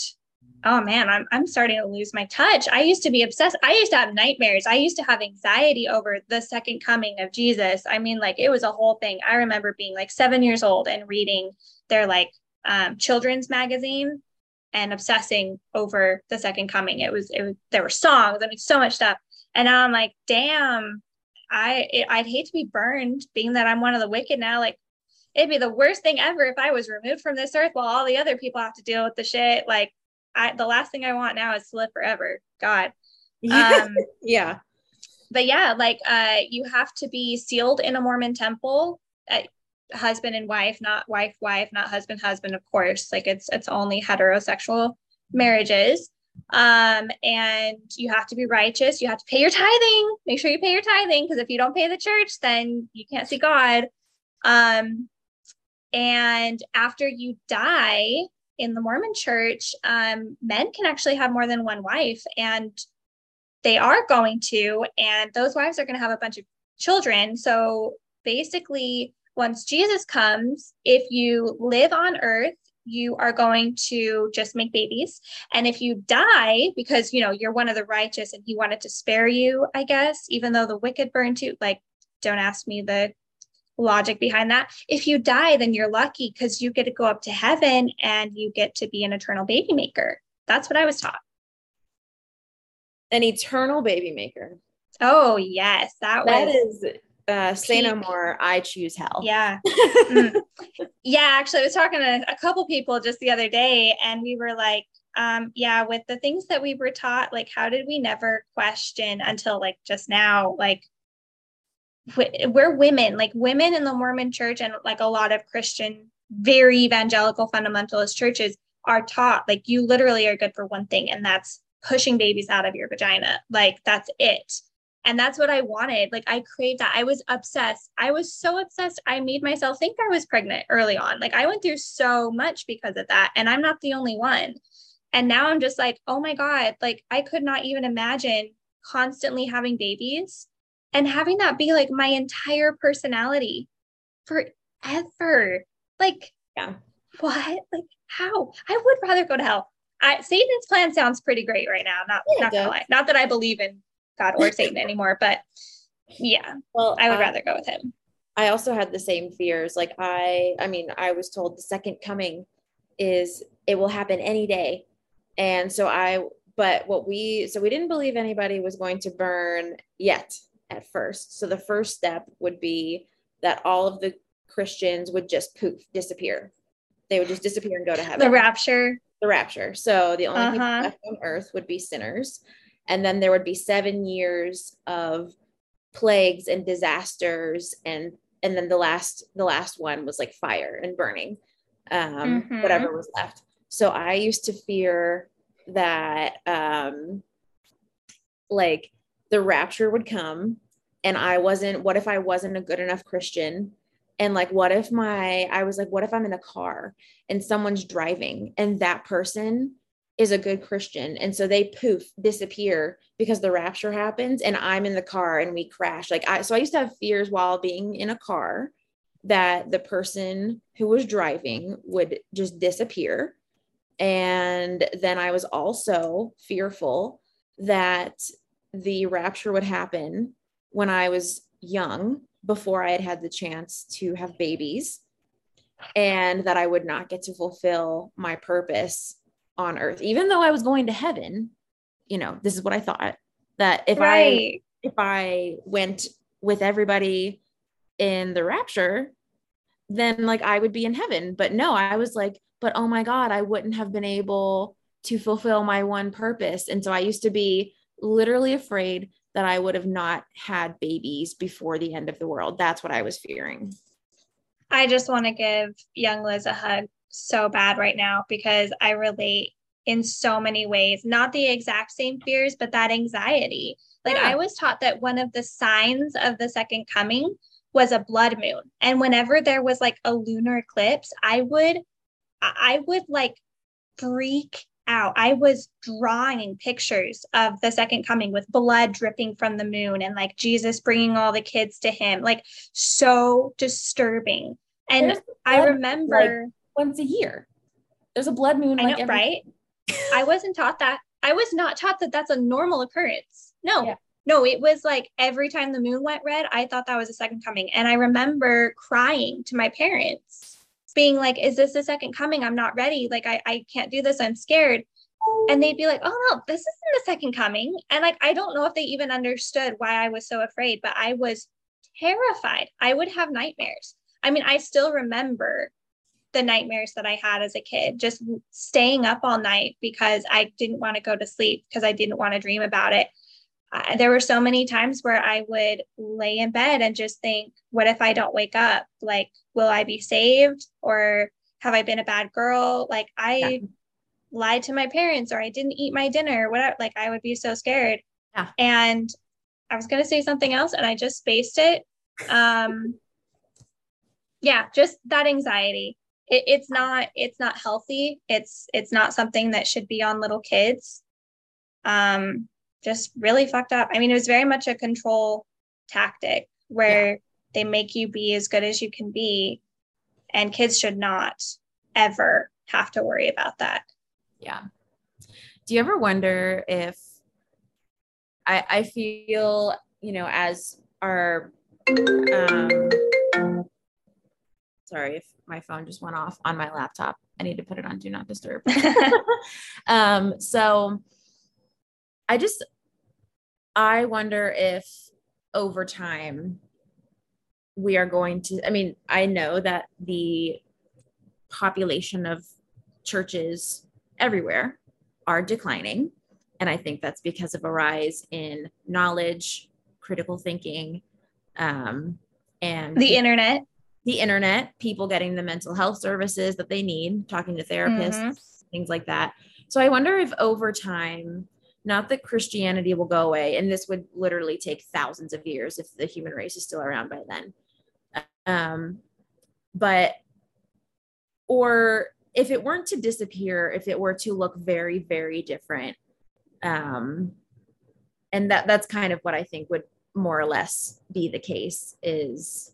oh man, I'm, I'm starting to lose my touch. I used to be obsessed. I used to have nightmares. I used to have anxiety over the second coming of Jesus. I mean, like it was a whole thing. I remember being like seven years old and reading their like um, children's magazine and obsessing over the second coming. It was, it was, there were songs, I mean, so much stuff. And now I'm like, damn, I, it, I'd hate to be burned being that I'm one of the wicked now. Like it'd be the worst thing ever if I was removed from this earth while all the other people have to deal with the shit. Like I, the last thing I want now is to live forever. God. [LAUGHS] Um, yeah. But yeah, like uh, you have to be sealed in a Mormon temple, uh, husband and wife, not wife, wife, not husband, husband, of course. Like it's it's only heterosexual marriages. Um, and you have to be righteous. You have to pay your tithing. Make sure you pay your tithing because if you don't pay the church, then you can't see God. Um, and after you die, in the Mormon church, um, men can actually have more than one wife, and they are going to, and those wives are going to have a bunch of children. So basically, once Jesus comes, if you live on earth, you are going to just make babies. And if you die because, you know, you're one of the righteous and he wanted to spare you, I guess, even though the wicked burn too, like, don't ask me the logic behind that. If you die, then you're lucky because you get to go up to heaven and you get to be an eternal baby maker. That's what I was taught. An eternal baby maker. Oh yes, that, that was is uh, say no more. I choose hell. Yeah. [LAUGHS] mm. Yeah. Actually, I was talking to a couple people just the other day, and we were like, um, yeah, with the things that we were taught, like, how did we never question until like just now, like we're women, like women in the Mormon church and like a lot of Christian, very evangelical fundamentalist churches are taught like you literally are good for one thing, and that's pushing babies out of your vagina. Like that's it. And that's what I wanted. Like I craved that. I was obsessed. I was so obsessed. I made myself think I was pregnant early on. Like I went through so much because of that. And I'm not the only one. And now I'm just like, oh my God, like I could not even imagine constantly having babies and having that be like my entire personality forever. Like, yeah, what? Like, how? I would rather go to hell. I, Satan's plan sounds pretty great right now. Not, yeah, not gonna lie. Not that I believe in God or Satan anymore, but yeah, well, I would rather go with him. I also had the same fears. Like I, I mean, I was told the second coming is it will happen any day, and so I. But what we, so we didn't believe anybody was going to burn yet at first. So the first step would be that all of the Christians would just poof, disappear. They would just disappear and go to heaven. The rapture. The rapture. So the only uh-huh. people left on earth would be sinners. And then there would be seven years of plagues and disasters and and then the last the last one was like fire and burning um mm-hmm. whatever was left so i used to fear that um like the rapture would come and I wasn't, what if I wasn't a good enough Christian? And like, what if my, I was like, what if I'm in a car and someone's driving and that person is a good Christian. And so they poof, disappear because the rapture happens and I'm in the car and we crash. Like, I, so I used to have fears while being in a car that the person who was driving would just disappear. And then I was also fearful that the rapture would happen when I was young, before I had had the chance to have babies, and that I would not get to fulfill my purpose on earth, even though I was going to heaven. You know, this is what I thought that if right. I if I went with everybody in the rapture, then like I would be in heaven. But no, I was like, but oh my God, I wouldn't have been able to fulfill my one purpose. And so I used to be literally afraid that I would have not had babies before the end of the world. That's what I was fearing. I just want to give young Liz a hug so bad right now because I relate in so many ways, not the exact same fears, but that anxiety. Like yeah. I was taught that one of the signs of the second coming was a blood moon. And whenever there was like a lunar eclipse, I would I would like freak out. I was drawing pictures of the second coming with blood dripping from the moon and like Jesus bringing all the kids to him. Like so disturbing. And I remember like once a year. There's a blood moon. I like know, every- right? [LAUGHS] I wasn't taught that. I was not taught that that's a normal occurrence. No, yeah. no, it was like every time the moon went red, I thought that was a second coming. And I remember crying to my parents, being like, Is this the second coming? I'm not ready. Like, I, I can't do this. I'm scared. And they'd be like, Oh, no, this isn't the second coming. And like, I don't know if they even understood why I was so afraid, but I was terrified. I would have nightmares. I mean, I still remember the nightmares that I had as a kid, just staying up all night because I didn't want to go to sleep because I didn't want to dream about it. Uh, there were so many times where I would lay in bed and just think, what if I don't wake up? Like, will I be saved or have I been a bad girl? Like, I yeah. lied to my parents or I didn't eat my dinner, whatever. Like, I would be so scared. Yeah. And I was going to say something else and I just spaced it. Um, yeah, just that anxiety it, it's not it's not healthy it's it's not something that should be on little kids um just really fucked up i mean it was very much a control tactic where yeah. they make you be as good as you can be and kids should not ever have to worry about that yeah do you ever wonder if i i feel you know as our um sorry if my phone just went off on my laptop. I need to put it on do not disturb. [LAUGHS] [LAUGHS] um, so I just, I wonder if over time we are going to, I mean, I know that the population of churches everywhere are declining. And I think that's because of a rise in knowledge, critical thinking, um, and the internet the internet, people getting the mental health services that they need, talking to therapists, mm-hmm. things like that. So I wonder if over time, not that Christianity will go away, and this would literally take thousands of years if the human race is still around by then. Um, but, or if it weren't to disappear, if it were to look very, very different, um, and that that's kind of what I think would more or less be the case is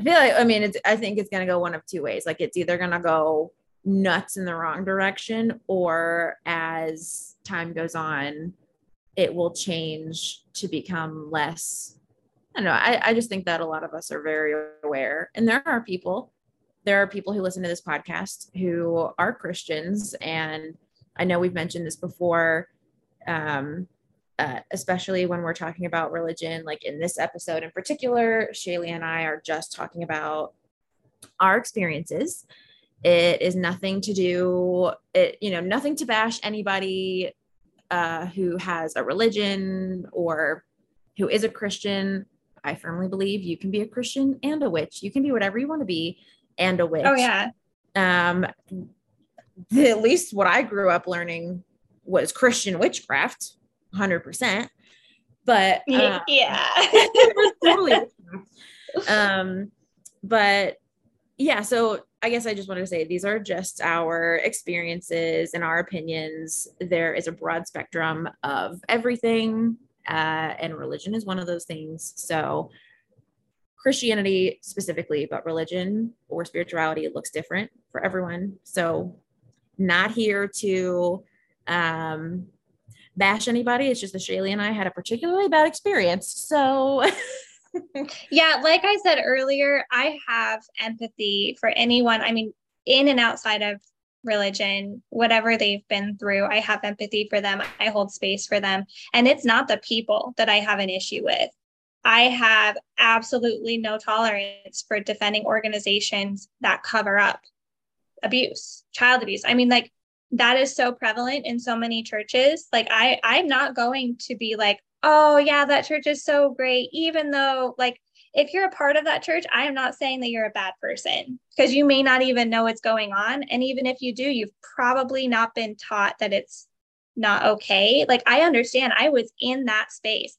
I feel like I mean it's I think it's gonna go one of two ways. Like it's either gonna go nuts in the wrong direction, or as time goes on, it will change to become less. I don't know. I, I just think that a lot of us are very aware. And there are people, there are people who listen to this podcast who are Christians. And I know we've mentioned this before. Um, uh, especially when we're talking about religion, like in this episode in particular, Shaylee and I are just talking about our experiences. It is nothing to do, it, you know, nothing to bash anybody uh, who has a religion or who is a Christian. I firmly believe you can be a Christian and a witch. You can be whatever you want to be and a witch. Oh, yeah. Um, the, at least what I grew up learning was Christian witchcraft 100%. But [LAUGHS] uh, yeah, [LAUGHS] totally. um, but yeah, so I guess I just wanted to say these are just our experiences and our opinions. There is a broad spectrum of everything, uh, and religion is one of those things. So, Christianity specifically, but religion or spirituality looks different for everyone. So, not here to um, bash anybody. It's just that Shaylee and I had a particularly bad experience. So [LAUGHS] yeah, like I said earlier, I have empathy for anyone. I mean, in and outside of religion, whatever they've been through, I have empathy for them. I hold space for them. And it's not the people that I have an issue with. I have absolutely no tolerance for defending organizations that cover up abuse, child abuse. I mean, like that is so prevalent in so many churches like i i'm not going to be like oh yeah that church is so great even though like if you're a part of that church i am not saying that you're a bad person because you may not even know what's going on and even if you do you've probably not been taught that it's not okay like i understand i was in that space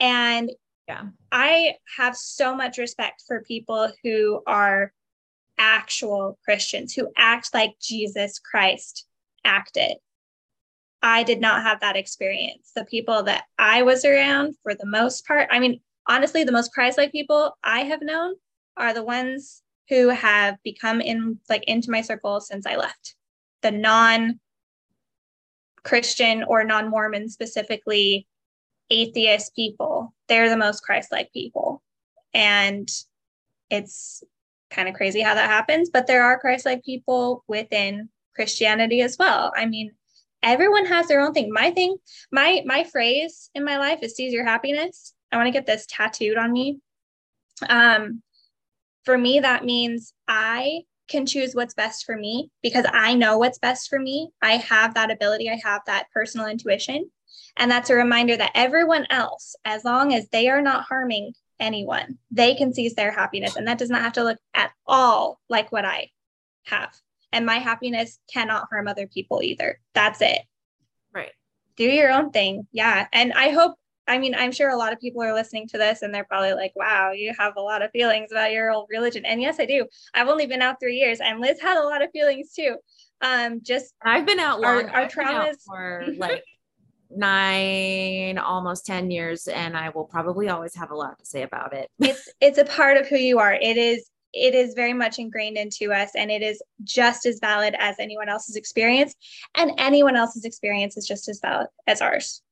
and yeah i have so much respect for people who are actual christians who act like jesus christ acted. I did not have that experience. The people that I was around, for the most part, I mean, honestly, the most Christ like people I have known are the ones who have become in like into my circle since I left. The non Christian or non Mormon specifically atheist people, they're the most Christ like people. And it's kind of crazy how that happens, but there are Christ like people within Christianity as well. I mean, everyone has their own thing. My thing, my my phrase in my life is seize your happiness. I want to get this tattooed on me. Um for me that means I can choose what's best for me because I know what's best for me. I have that ability, I have that personal intuition. And that's a reminder that everyone else, as long as they are not harming anyone, they can seize their happiness. And that does not have to look at all like what I have. And my happiness cannot harm other people either. That's it. Right. Do your own thing. Yeah. And I hope, I mean, I'm sure a lot of people are listening to this and they're probably like, wow, you have a lot of feelings about your old religion. And yes, I do. I've only been out three years and Liz had a lot of feelings too. Um, just I've been out long. Our, our traumas for [LAUGHS] like nine, almost 10 years, and I will probably always have a lot to say about it. it's it's a part of who you are. It is it is very much ingrained into us and it is just as valid as anyone else's experience. And anyone else's experience is just as valid as ours.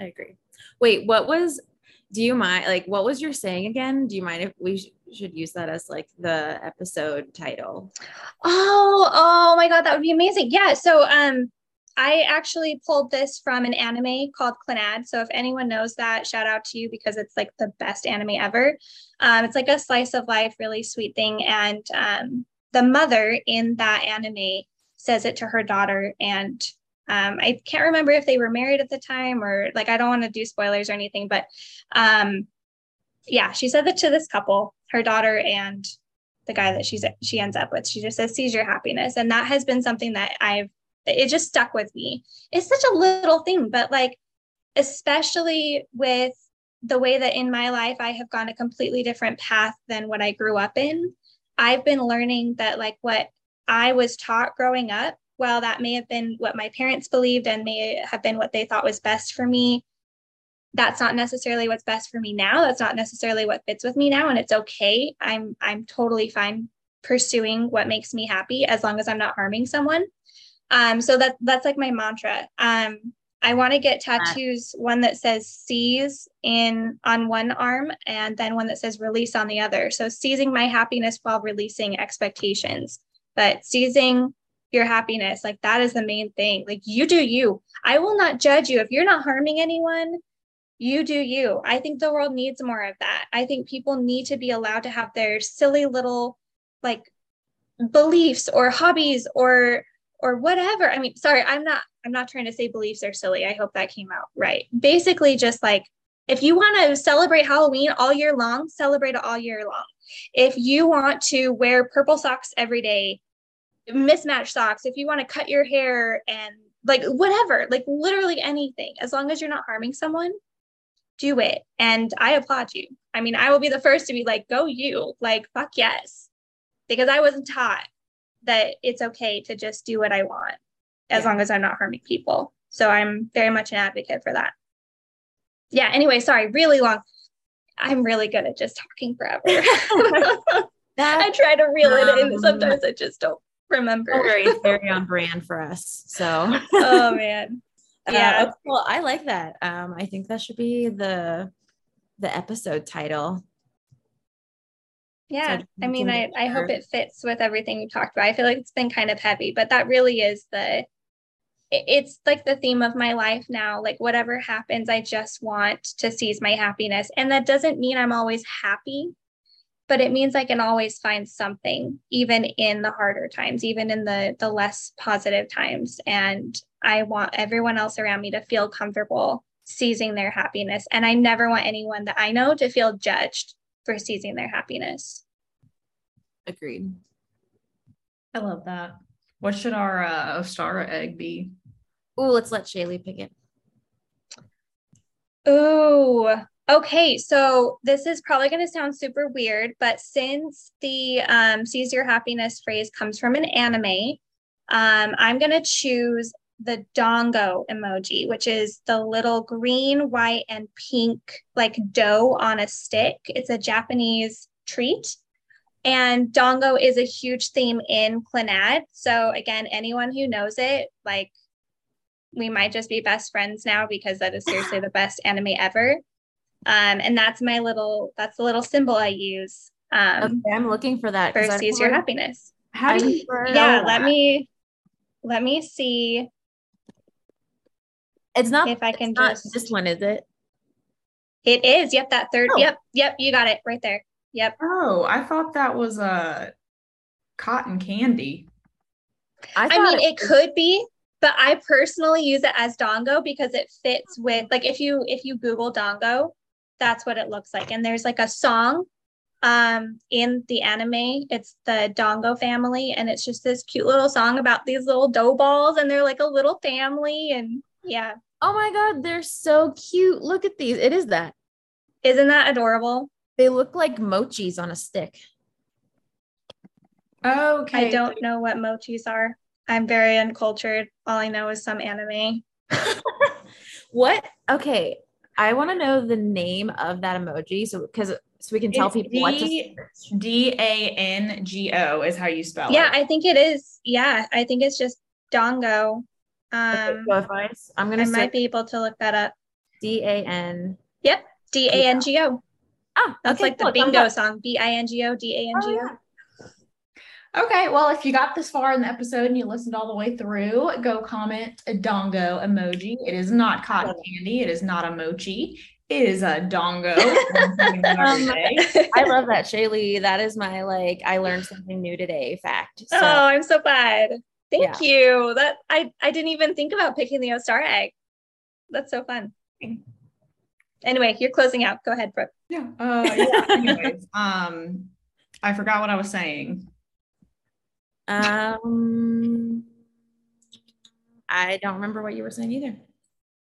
I agree. Wait what was do you mind like what was your saying again? Do you mind if we sh- should use that as like the episode title? Oh oh my god that would be amazing. Yeah so um I actually pulled this from an anime called Clannad. So if anyone knows that, shout out to you because it's like the best anime ever. Um, it's like a slice of life, really sweet thing. And um, the mother in that anime says it to her daughter. And um, I can't remember if they were married at the time or like, I don't want to do spoilers or anything, but um, yeah, she said that to this couple, her daughter and the guy that she's she ends up with. She just says, "Seize your happiness," and that has been something that I've it just stuck with me. It's such a little thing, but like, especially with the way that in my life I have gone a completely different path than what I grew up in, I've been learning that like what I was taught growing up, while that may have been what my parents believed and may have been what they thought was best for me, that's not necessarily what's best for me now. That's not necessarily what fits with me now. And it's okay. I'm I'm totally fine pursuing what makes me happy as long as I'm not harming someone. Um, so that that's like my mantra. Um, I want to get tattoos, one that says seize in on one arm and then one that says release on the other. So seizing my happiness while releasing expectations. But seizing your happiness, like that is the main thing. Like you do you. I will not judge you. If you're not harming anyone, you do you. I think the world needs more of that. I think people need to be allowed to have their silly little like beliefs or hobbies or or whatever. I mean, sorry, I'm not I'm not trying to say beliefs are silly. I hope that came out right. Basically just like if you want to celebrate Halloween all year long, celebrate it all year long. If you want to wear purple socks every day, mismatched socks, if you want to cut your hair and like whatever, like literally anything, as long as you're not harming someone, do it. And I applaud you. I mean, I will be the first to be like, go you, like, fuck yes. Because I wasn't taught that it's okay to just do what I want as yeah. long as I'm not harming people. So I'm very much an advocate for that. Yeah, anyway, sorry, really long. I'm really good at just talking forever. [LAUGHS] I try to reel um, it in. Um, Sometimes I just don't remember. Very, [LAUGHS] very on brand for us. So, oh man. Yeah. Uh, well, I like that. Um, I think that should be the the episode title yeah. I mean, I, I hope it fits with everything you talked about. I feel like it's been kind of heavy, but that really is the, it's like the theme of my life now. Like, whatever happens, I just want to seize my happiness. And that doesn't mean I'm always happy, but it means I can always find something, even in the harder times, even in the, the less positive times. And I want everyone else around me to feel comfortable seizing their happiness. And I never want anyone that I know to feel judged for seizing their happiness. Agreed. I love that. What should our uh, Ostara egg be? Oh, let's let Shaylee pick it. Oh, okay. So this is probably going to sound super weird, but since the um, seize your happiness phrase comes from an anime, um, I'm going to choose the dango emoji, which is the little green, white, and pink like dough on a stick. It's a Japanese treat. And dango is a huge theme in Clannad. So again, anyone who knows it, like we might just be best friends now because that is seriously the best anime ever. Um, and that's my little that's the little symbol I use. Um, okay, I'm looking for that. For seize your happiness. How do you? Yeah, let me let me see. It's not if I can just this one, is it? It is. Yep, that third. Oh. Yep, yep, you got it right there. Yep. Oh, I thought that was a cotton candy. I, I mean, it, it could be, but I personally use it as dango because it fits with like if you if you Google dango, that's what it looks like. And there's like a song um in the anime. It's the Dango family, and it's just this cute little song about these little dough balls, and they're like a little family, and yeah. Oh my god, they're so cute. Look at these. It is that. Isn't that adorable? They look like mochis on a stick. Okay. I don't know what mochis are. I'm very uncultured. All I know is some anime. [LAUGHS] what? Okay. I want to know the name of that emoji. So, because so we can tell it's people D- what to D A N G O is how you spell yeah, it. Yeah, I think it is. Yeah, I think it's just Dango. Um, I'm gonna. I might be able to look that up. D A N. Yep, D A N G O. Ah, that's okay, like cool. the bingo song. B I N G O D A N G O. Oh, Okay, well, if you got this far in the episode and you listened all the way through, go comment a dango emoji. It is not cotton candy. It is not a mochi. It is a dango. [LAUGHS] um, [LAUGHS] I love that, Shaylee. That is my like. I learned something new today. Fact. So. Oh, I'm so glad. Thank yeah. you. That I I didn't even think about picking the Ostara egg. That's so fun. Anyway, you're closing out. Go ahead, Brooke. Yeah. Uh, yeah. [LAUGHS] Anyways, um, I forgot what I was saying. Um, I don't remember what you were saying either.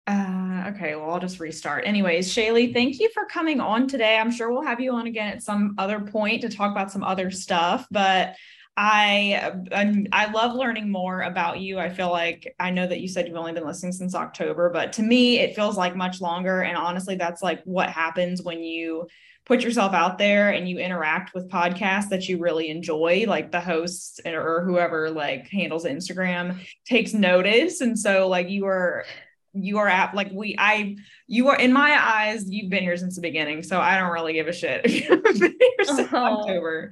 Uh, okay, well, I'll just restart. Anyways, Shaylee, thank you for coming on today. I'm sure we'll have you on again at some other point to talk about some other stuff, but I I'm, I love learning more about you. I feel like I know that you said you've only been listening since October, but to me it feels like much longer and honestly that's like what happens when you put yourself out there and you interact with podcasts that you really enjoy like the hosts or whoever like handles instagram takes notice and so like you are you are at like we i you are in my eyes you've been here since the beginning so i don't really give a shit if you haven't been here since oh. october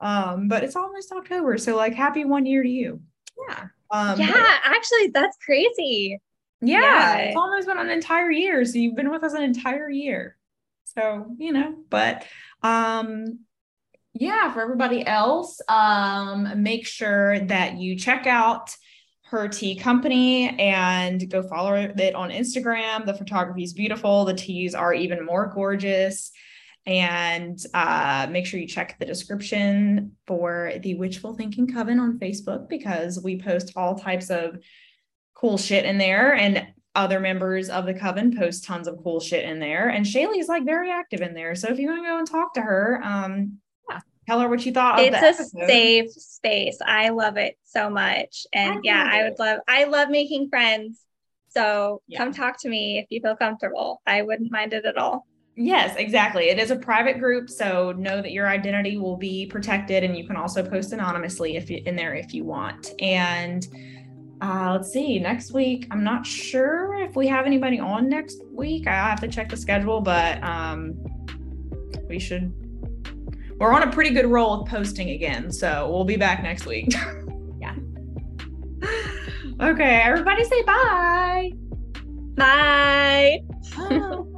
um but it's almost october so like happy one year to you yeah um yeah actually that's crazy yeah, yeah it's almost been an entire year so you've been with us an entire year so, you know, but um yeah, for everybody else, um make sure that you check out her tea company and go follow it on Instagram. The photography is beautiful. The teas are even more gorgeous. And uh, make sure you check the description for the Witchful Thinking Coven on Facebook because we post all types of cool shit in there. And other members of the coven post tons of cool shit in there. And Shaylee's like very active in there. So if you want to go and talk to her, um, yeah, tell her what you thought. It's a episode. safe space. I love it so much. And I yeah, I would love, I love making friends. So yeah. come talk to me if you feel comfortable. I wouldn't mind it at all. Yes, exactly. It is a private group, so know that your identity will be protected, and you can also post anonymously if you, in there if you want. And uh, let's see. Next week, I'm not sure if we have anybody on next week. I have to check the schedule, but um, we should. We're on a pretty good roll with posting again, so we'll be back next week. [LAUGHS] yeah. Okay, everybody say bye. Bye. [LAUGHS]